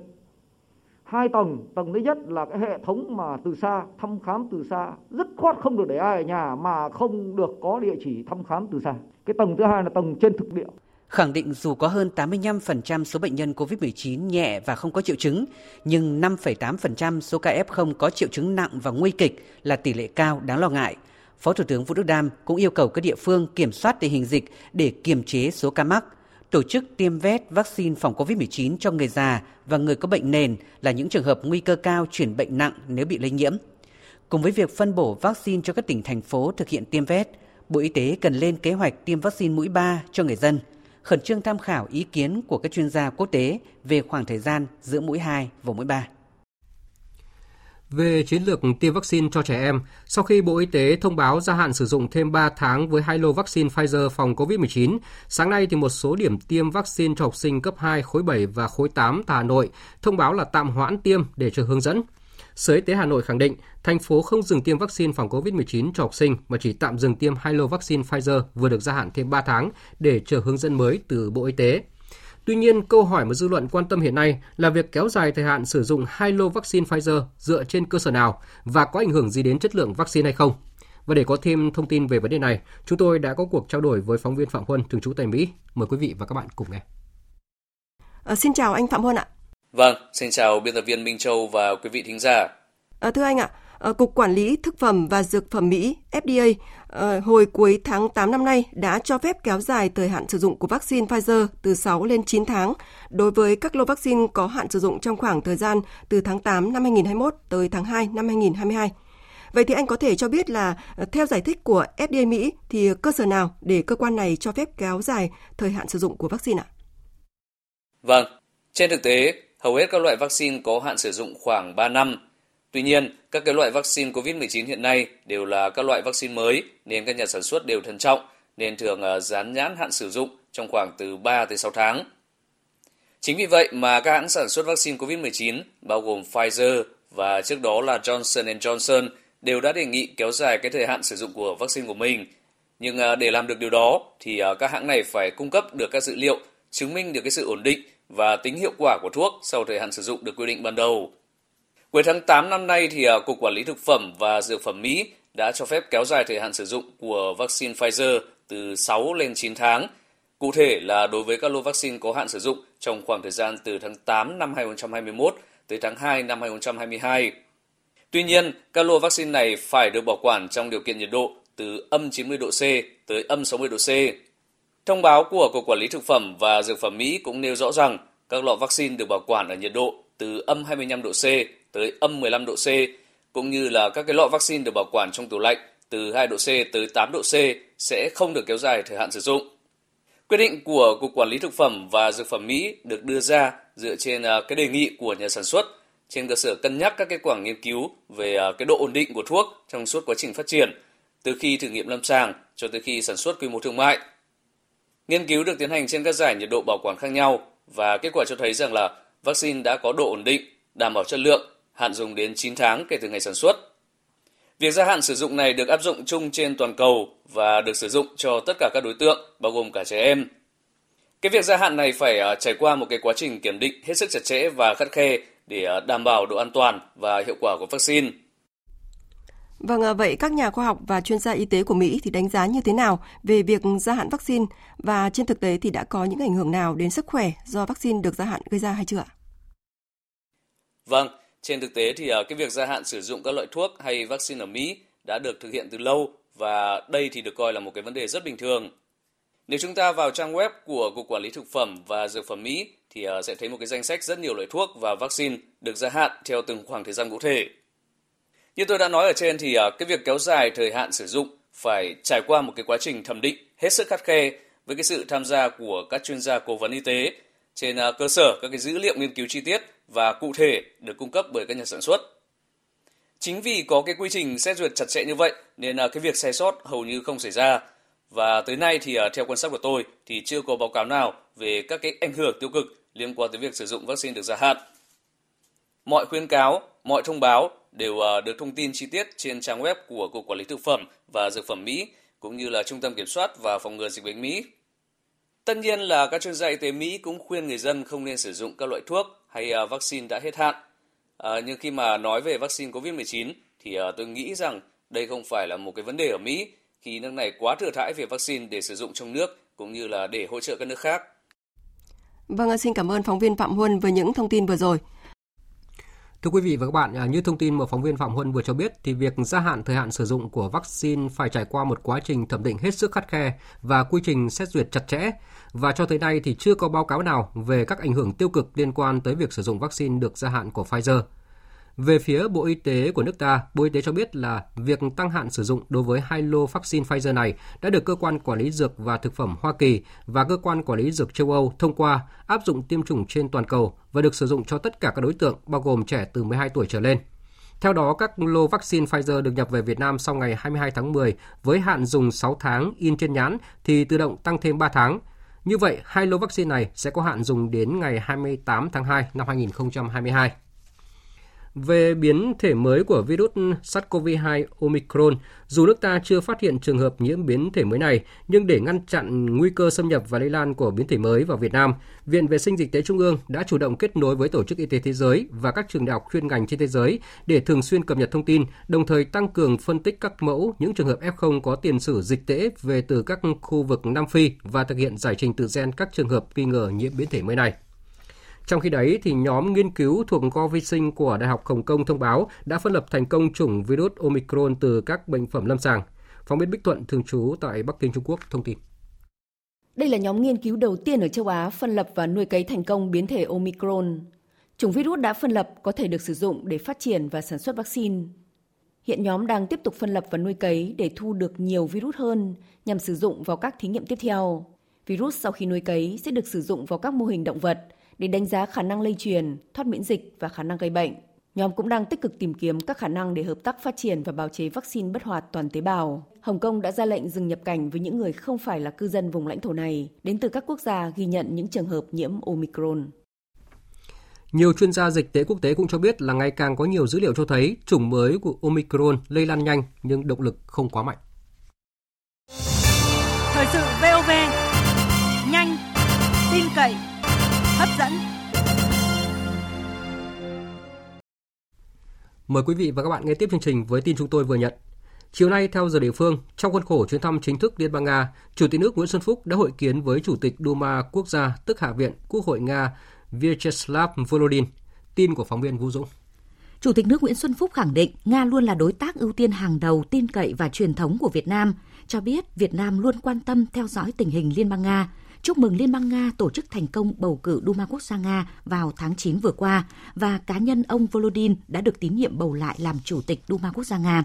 Hai tầng, tầng thứ nhất là cái hệ thống mà từ xa, thăm khám từ xa, rất khoát không được để ai ở nhà mà không được có địa chỉ thăm khám từ xa. Cái tầng thứ hai là tầng trên thực địa. Khẳng định dù có hơn 85% số bệnh nhân COVID-19 nhẹ và không có triệu chứng, nhưng 5,8% số ca F0 có triệu chứng nặng và nguy kịch là tỷ lệ cao đáng lo ngại. Phó Thủ tướng Vũ Đức Đam cũng yêu cầu các địa phương kiểm soát tình hình dịch để kiềm chế số ca mắc, tổ chức tiêm vét vaccine phòng COVID-19 cho người già và người có bệnh nền là những trường hợp nguy cơ cao chuyển bệnh nặng nếu bị lây nhiễm. Cùng với việc phân bổ vaccine cho các tỉnh thành phố thực hiện tiêm vét, Bộ Y tế cần lên kế hoạch tiêm vaccine mũi 3 cho người dân, khẩn trương tham khảo ý kiến của các chuyên gia quốc tế về khoảng thời gian giữa mũi 2 và mũi 3. Về chiến lược tiêm vaccine cho trẻ em, sau khi Bộ Y tế thông báo gia hạn sử dụng thêm 3 tháng với hai lô vaccine Pfizer phòng COVID-19, sáng nay thì một số điểm tiêm vaccine cho học sinh cấp 2, khối 7 và khối 8 tại Hà Nội thông báo là tạm hoãn tiêm để chờ hướng dẫn. Sở Y tế Hà Nội khẳng định, thành phố không dừng tiêm vaccine phòng COVID-19 cho học sinh mà chỉ tạm dừng tiêm hai lô vaccine Pfizer vừa được gia hạn thêm 3 tháng để chờ hướng dẫn mới từ Bộ Y tế. Tuy nhiên, câu hỏi mà dư luận quan tâm hiện nay là việc kéo dài thời hạn sử dụng hai lô vaccine Pfizer dựa trên cơ sở nào và có ảnh hưởng gì đến chất lượng vaccine hay không. Và để có thêm thông tin về vấn đề này, chúng tôi đã có cuộc trao đổi với phóng viên Phạm Huân, thường trú tại Mỹ. Mời quý vị và các bạn cùng nghe. À, xin chào anh Phạm Huân ạ. Vâng, xin chào biên tập viên Minh Châu và quý vị thính giả. À, thưa anh ạ, Ờ, Cục Quản lý Thực phẩm và Dược phẩm Mỹ FDA ờ, hồi cuối tháng 8 năm nay đã cho phép kéo dài thời hạn sử dụng của vaccine Pfizer từ 6 lên 9 tháng đối với các lô vaccine có hạn sử dụng trong khoảng thời gian từ tháng 8 năm 2021 tới tháng 2 năm 2022. Vậy thì anh có thể cho biết là ờ, theo giải thích của FDA Mỹ thì cơ sở nào để cơ quan này cho phép kéo dài thời hạn sử dụng của vaccine ạ? Vâng, trên thực tế, hầu hết các loại vaccine có hạn sử dụng khoảng 3 năm. Tuy nhiên, các cái loại vaccine COVID-19 hiện nay đều là các loại vaccine mới nên các nhà sản xuất đều thận trọng nên thường à, dán nhãn hạn sử dụng trong khoảng từ 3 tới 6 tháng. Chính vì vậy mà các hãng sản xuất vaccine COVID-19 bao gồm Pfizer và trước đó là Johnson Johnson đều đã đề nghị kéo dài cái thời hạn sử dụng của vaccine của mình. Nhưng à, để làm được điều đó thì à, các hãng này phải cung cấp được các dữ liệu chứng minh được cái sự ổn định và tính hiệu quả của thuốc sau thời hạn sử dụng được quy định ban đầu. Cuối tháng 8 năm nay thì à, Cục Quản lý Thực phẩm và Dược phẩm Mỹ đã cho phép kéo dài thời hạn sử dụng của vaccine Pfizer từ 6 lên 9 tháng. Cụ thể là đối với các lô vaccine có hạn sử dụng trong khoảng thời gian từ tháng 8 năm 2021 tới tháng 2 năm 2022. Tuy nhiên, các lô vaccine này phải được bảo quản trong điều kiện nhiệt độ từ âm 90 độ C tới âm 60 độ C. Thông báo của Cục Quản lý Thực phẩm và Dược phẩm Mỹ cũng nêu rõ rằng các lọ vaccine được bảo quản ở nhiệt độ từ âm 25 độ C tới âm 15 độ C, cũng như là các cái lọ vaccine được bảo quản trong tủ lạnh từ 2 độ C tới 8 độ C sẽ không được kéo dài thời hạn sử dụng. Quyết định của Cục Quản lý Thực phẩm và Dược phẩm Mỹ được đưa ra dựa trên à, cái đề nghị của nhà sản xuất trên cơ sở cân nhắc các kết quả nghiên cứu về à, cái độ ổn định của thuốc trong suốt quá trình phát triển, từ khi thử nghiệm lâm sàng cho tới khi sản xuất quy mô thương mại. Nghiên cứu được tiến hành trên các giải nhiệt độ bảo quản khác nhau và kết quả cho thấy rằng là vaccine đã có độ ổn định, đảm bảo chất lượng, hạn dùng đến 9 tháng kể từ ngày sản xuất. Việc gia hạn sử dụng này được áp dụng chung trên toàn cầu và được sử dụng cho tất cả các đối tượng, bao gồm cả trẻ em. Cái việc gia hạn này phải à, trải qua một cái quá trình kiểm định hết sức chặt chẽ và khắt khe để à, đảm bảo độ an toàn và hiệu quả của vaccine. Vâng, à, vậy các nhà khoa học và chuyên gia y tế của Mỹ thì đánh giá như thế nào về việc gia hạn vaccine và trên thực tế thì đã có những ảnh hưởng nào đến sức khỏe do vaccine được gia hạn gây ra hay chưa ạ? Vâng, trên thực tế thì ờ, cái việc gia hạn sử dụng các loại thuốc hay vaccine ở Mỹ đã được thực hiện từ lâu và đây thì được coi là một cái vấn đề rất bình thường. Nếu chúng ta vào trang web của Cục Quản lý Thực phẩm và Dược phẩm Mỹ thì ờ, sẽ thấy một cái danh sách rất nhiều loại thuốc và vaccine được gia hạn theo từng khoảng thời gian cụ thể. Như tôi đã nói ở trên thì ờ, cái việc kéo dài thời hạn sử dụng phải trải qua một cái quá trình thẩm định hết sức khắt khe với cái sự tham gia của các chuyên gia cố vấn y tế trên cơ sở các cái dữ liệu nghiên cứu chi tiết và cụ thể được cung cấp bởi các nhà sản xuất. Chính vì có cái quy trình xét duyệt chặt chẽ như vậy nên à, cái việc sai sót hầu như không xảy ra. Và tới nay thì à, theo quan sát của tôi thì chưa có báo cáo nào về các cái ảnh hưởng tiêu cực liên quan tới việc sử dụng vaccine được gia hạn. Mọi khuyến cáo, mọi thông báo đều à, được thông tin chi tiết trên trang web của Cục Quản lý Thực phẩm và Dược phẩm Mỹ cũng như là Trung tâm Kiểm soát và Phòng ngừa Dịch bệnh Mỹ. Tất nhiên là các chuyên gia y tế Mỹ cũng khuyên người dân không nên sử dụng các loại thuốc hay ờ, vaccine đã hết hạn. À, nhưng khi mà nói về vaccine COVID-19 thì à, tôi nghĩ rằng đây không phải là một cái vấn đề ở Mỹ khi nước này quá thừa thãi về vaccine để sử dụng trong nước cũng như là để hỗ trợ các nước khác. Vâng, xin cảm ơn phóng viên Phạm Huân với những thông tin vừa rồi. Thưa quý vị và các bạn, à, như thông tin mà phóng viên Phạm Huân vừa cho biết, thì việc gia hạn thời hạn sử dụng của vaccine phải trải qua một quá trình thẩm định hết sức khắt khe và quy trình xét duyệt chặt chẽ. Và cho tới nay thì chưa có báo cáo nào về các ảnh hưởng tiêu cực liên quan tới việc sử dụng vaccine được gia hạn của Pfizer. Về phía Bộ Y tế của nước ta, Bộ Y tế cho biết là việc tăng hạn sử dụng đối với hai lô vaccine Pfizer này đã được cơ quan quản lý dược và thực phẩm Hoa Kỳ và cơ quan quản lý dược châu Âu thông qua áp dụng tiêm chủng trên toàn cầu và được sử dụng cho tất cả các đối tượng bao gồm trẻ từ 12 tuổi trở lên. Theo đó, các lô vaccine Pfizer được nhập về Việt Nam sau ngày 22 tháng 10 với hạn dùng 6 tháng in trên nhãn thì tự động tăng thêm 3 tháng. Như vậy, hai lô vaccine này sẽ có hạn dùng đến ngày 28 tháng 2 năm 2022 về biến thể mới của virus SARS-CoV-2 Omicron, dù nước ta chưa phát hiện trường hợp nhiễm biến thể mới này, nhưng để ngăn chặn nguy cơ xâm nhập và lây lan của biến thể mới vào Việt Nam, Viện Vệ sinh Dịch tế Trung ương đã chủ động kết nối với Tổ chức Y tế Thế giới và các trường đại học chuyên ngành trên thế giới để thường xuyên cập nhật thông tin, đồng thời tăng cường phân tích các mẫu những trường hợp F0 có tiền sử dịch tễ về từ các khu vực Nam Phi và thực hiện giải trình tự gen các trường hợp nghi ngờ nhiễm biến thể mới này. Trong khi đấy, thì nhóm nghiên cứu thuộc kho vi sinh của Đại học Hồng Kông thông báo đã phân lập thành công chủng virus Omicron từ các bệnh phẩm lâm sàng. Phóng viên Bích Thuận thường trú tại Bắc Kinh, Trung Quốc thông tin. Đây là nhóm nghiên cứu đầu tiên ở châu Á phân lập và nuôi cấy thành công biến thể Omicron. Chủng virus đã phân lập có thể được sử dụng để phát triển và sản xuất vaccine. Hiện nhóm đang tiếp tục phân lập và nuôi cấy để thu được nhiều virus hơn nhằm sử dụng vào các thí nghiệm tiếp theo. Virus sau khi nuôi cấy sẽ được sử dụng vào các mô hình động vật – để đánh giá khả năng lây truyền, thoát miễn dịch và khả năng gây bệnh. Nhóm cũng đang tích cực tìm kiếm các khả năng để hợp tác phát triển và bào chế vaccine bất hoạt toàn tế bào. Hồng Kông đã ra lệnh dừng nhập cảnh với những người không phải là cư dân vùng lãnh thổ này, đến từ các quốc gia ghi nhận những trường hợp nhiễm Omicron. Nhiều chuyên gia dịch tế quốc tế cũng cho biết là ngày càng có nhiều dữ liệu cho thấy chủng mới của Omicron lây lan nhanh nhưng động lực không quá mạnh. Thời sự VOV, nhanh, tin cậy, hấp dẫn. Mời quý vị và các bạn nghe tiếp chương trình với tin chúng tôi vừa nhận. Chiều nay, theo giờ địa phương, trong khuôn khổ chuyến thăm chính thức Liên bang Nga, Chủ tịch nước Nguyễn Xuân Phúc đã hội kiến với Chủ tịch Duma Quốc gia, tức Hạ viện Quốc hội Nga Vyacheslav Volodin. Tin của phóng viên Vũ Dũng. Chủ tịch nước Nguyễn Xuân Phúc khẳng định Nga luôn là đối tác ưu tiên hàng đầu tin cậy và truyền thống của Việt Nam, cho biết Việt Nam luôn quan tâm theo dõi tình hình Liên bang Nga, chúc mừng Liên bang Nga tổ chức thành công bầu cử Duma Quốc gia Nga vào tháng 9 vừa qua và cá nhân ông Volodin đã được tín nhiệm bầu lại làm chủ tịch Duma Quốc gia Nga.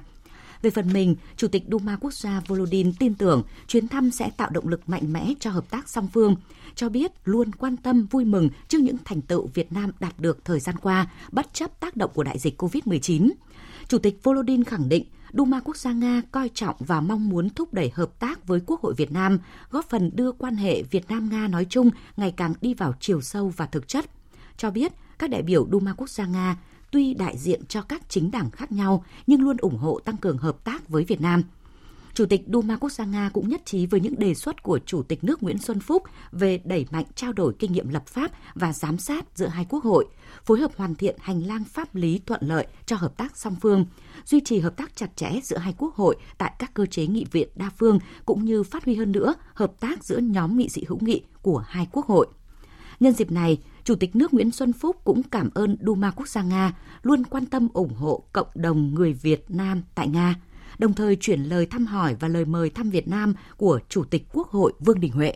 Về phần mình, Chủ tịch Duma Quốc gia Volodin tin tưởng chuyến thăm sẽ tạo động lực mạnh mẽ cho hợp tác song phương, cho biết luôn quan tâm vui mừng trước những thành tựu Việt Nam đạt được thời gian qua, bất chấp tác động của đại dịch COVID-19. Chủ tịch Volodin khẳng định Duma Quốc gia Nga coi trọng và mong muốn thúc đẩy hợp tác với Quốc hội Việt Nam, góp phần đưa quan hệ Việt Nam-Nga nói chung ngày càng đi vào chiều sâu và thực chất. Cho biết, các đại biểu Duma Quốc gia Nga tuy đại diện cho các chính đảng khác nhau nhưng luôn ủng hộ tăng cường hợp tác với Việt Nam. Chủ tịch Duma Quốc gia Nga cũng nhất trí với những đề xuất của Chủ tịch nước Nguyễn Xuân Phúc về đẩy mạnh trao đổi kinh nghiệm lập pháp và giám sát giữa hai quốc hội, phối hợp hoàn thiện hành lang pháp lý thuận lợi cho hợp tác song phương, duy trì hợp tác chặt chẽ giữa hai quốc hội tại các cơ chế nghị viện đa phương cũng như phát huy hơn nữa hợp tác giữa nhóm nghị sĩ hữu nghị của hai quốc hội. Nhân dịp này, Chủ tịch nước Nguyễn Xuân Phúc cũng cảm ơn Duma Quốc gia Nga luôn quan tâm ủng hộ cộng đồng người Việt Nam tại Nga, đồng thời chuyển lời thăm hỏi và lời mời thăm Việt Nam của Chủ tịch Quốc hội Vương Đình Huệ.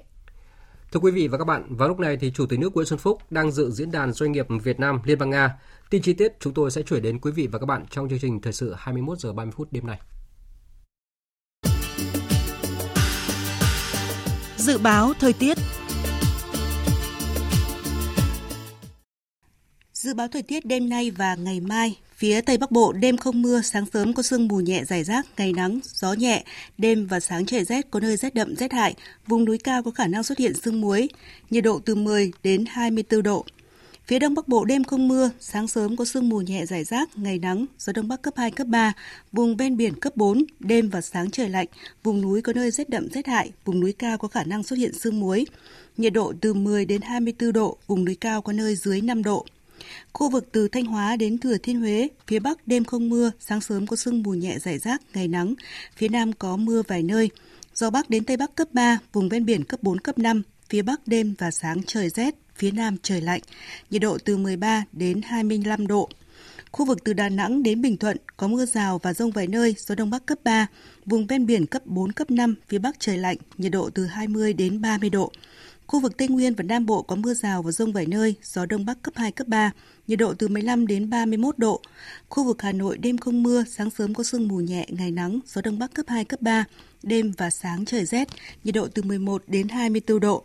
Thưa quý vị và các bạn, vào lúc này thì Chủ tịch nước Nguyễn Xuân Phúc đang dự diễn đàn doanh nghiệp Việt Nam Liên bang Nga. Tin chi tiết chúng tôi sẽ chuyển đến quý vị và các bạn trong chương trình thời sự 21 giờ 30 phút đêm nay. Dự báo thời tiết Dự báo thời tiết đêm nay và ngày mai, phía Tây Bắc Bộ đêm không mưa, sáng sớm có sương mù nhẹ dài rác, ngày nắng, gió nhẹ, đêm và sáng trời rét có nơi rét đậm rét hại, vùng núi cao có khả năng xuất hiện sương muối, nhiệt độ từ 10 đến 24 độ. Phía Đông Bắc Bộ đêm không mưa, sáng sớm có sương mù nhẹ rải rác, ngày nắng, gió Đông Bắc cấp 2, cấp 3, vùng ven biển cấp 4, đêm và sáng trời lạnh, vùng núi có nơi rét đậm rét hại, vùng núi cao có khả năng xuất hiện sương muối. Nhiệt độ từ 10 đến 24 độ, vùng núi cao có nơi dưới 5 độ. Khu vực từ Thanh Hóa đến Thừa Thiên Huế, phía Bắc đêm không mưa, sáng sớm có sương mù nhẹ rải rác, ngày nắng, phía Nam có mưa vài nơi. Gió Bắc đến Tây Bắc cấp 3, vùng ven biển cấp 4, cấp 5, phía Bắc đêm và sáng trời rét, phía Nam trời lạnh, nhiệt độ từ 13 đến 25 độ. Khu vực từ Đà Nẵng đến Bình Thuận có mưa rào và rông vài nơi, gió Đông Bắc cấp 3, vùng ven biển cấp 4, cấp 5, phía Bắc trời lạnh, nhiệt độ từ 20 đến 30 độ. Khu vực Tây Nguyên và Nam Bộ có mưa rào và rông vài nơi, gió Đông Bắc cấp 2, cấp 3, nhiệt độ từ 15 đến 31 độ. Khu vực Hà Nội đêm không mưa, sáng sớm có sương mù nhẹ, ngày nắng, gió Đông Bắc cấp 2, cấp 3, đêm và sáng trời rét, nhiệt độ từ 11 đến 24 độ.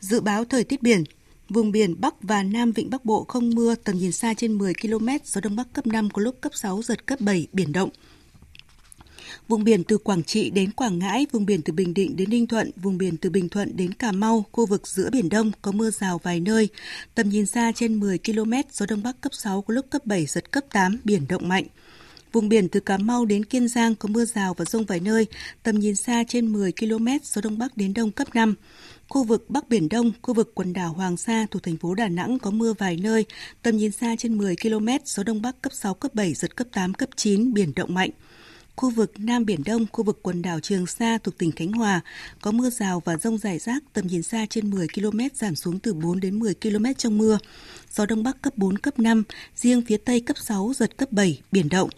Dự báo thời tiết biển, Vùng biển Bắc và Nam Vịnh Bắc Bộ không mưa, tầm nhìn xa trên 10 km, gió Đông Bắc cấp 5, có lúc cấp 6, giật cấp 7, biển động. Vùng biển từ Quảng Trị đến Quảng Ngãi, vùng biển từ Bình Định đến Ninh Thuận, vùng biển từ Bình Thuận đến Cà Mau, khu vực giữa Biển Đông có mưa rào vài nơi. Tầm nhìn xa trên 10 km, gió Đông Bắc cấp 6, có lúc cấp 7, giật cấp 8, biển động mạnh. Vùng biển từ Cà Mau đến Kiên Giang có mưa rào và rông vài nơi, tầm nhìn xa trên 10 km, gió Đông Bắc đến Đông cấp 5. Khu vực Bắc Biển Đông, khu vực quần đảo Hoàng Sa thuộc thành phố Đà Nẵng có mưa vài nơi, tầm nhìn xa trên 10 km, gió Đông Bắc cấp 6, cấp 7, giật cấp 8, cấp 9, biển động mạnh. Khu vực Nam Biển Đông, khu vực quần đảo Trường Sa thuộc tỉnh Khánh Hòa có mưa rào và rông rải rác, tầm nhìn xa trên 10 km giảm xuống từ 4 đến 10 km trong mưa. Gió Đông Bắc cấp 4, cấp 5, riêng phía Tây cấp 6, giật cấp 7, biển động.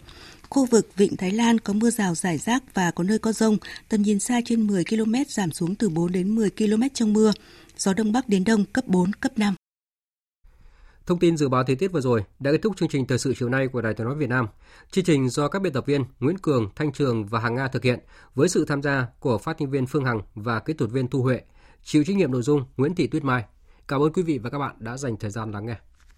Khu vực Vịnh Thái Lan có mưa rào rải rác và có nơi có rông, tầm nhìn xa trên 10 km giảm xuống từ 4 đến 10 km trong mưa. Gió Đông Bắc đến Đông cấp 4, cấp 5. Thông tin dự báo thời tiết vừa rồi đã kết thúc chương trình thời sự chiều nay của Đài Tiếng nói Việt Nam. Chương trình do các biên tập viên Nguyễn Cường, Thanh Trường và Hàng Nga thực hiện với sự tham gia của phát thanh viên Phương Hằng và kỹ thuật viên Thu Huệ. Chịu trách nhiệm nội dung Nguyễn Thị Tuyết Mai. Cảm ơn quý vị và các bạn đã dành thời gian lắng nghe.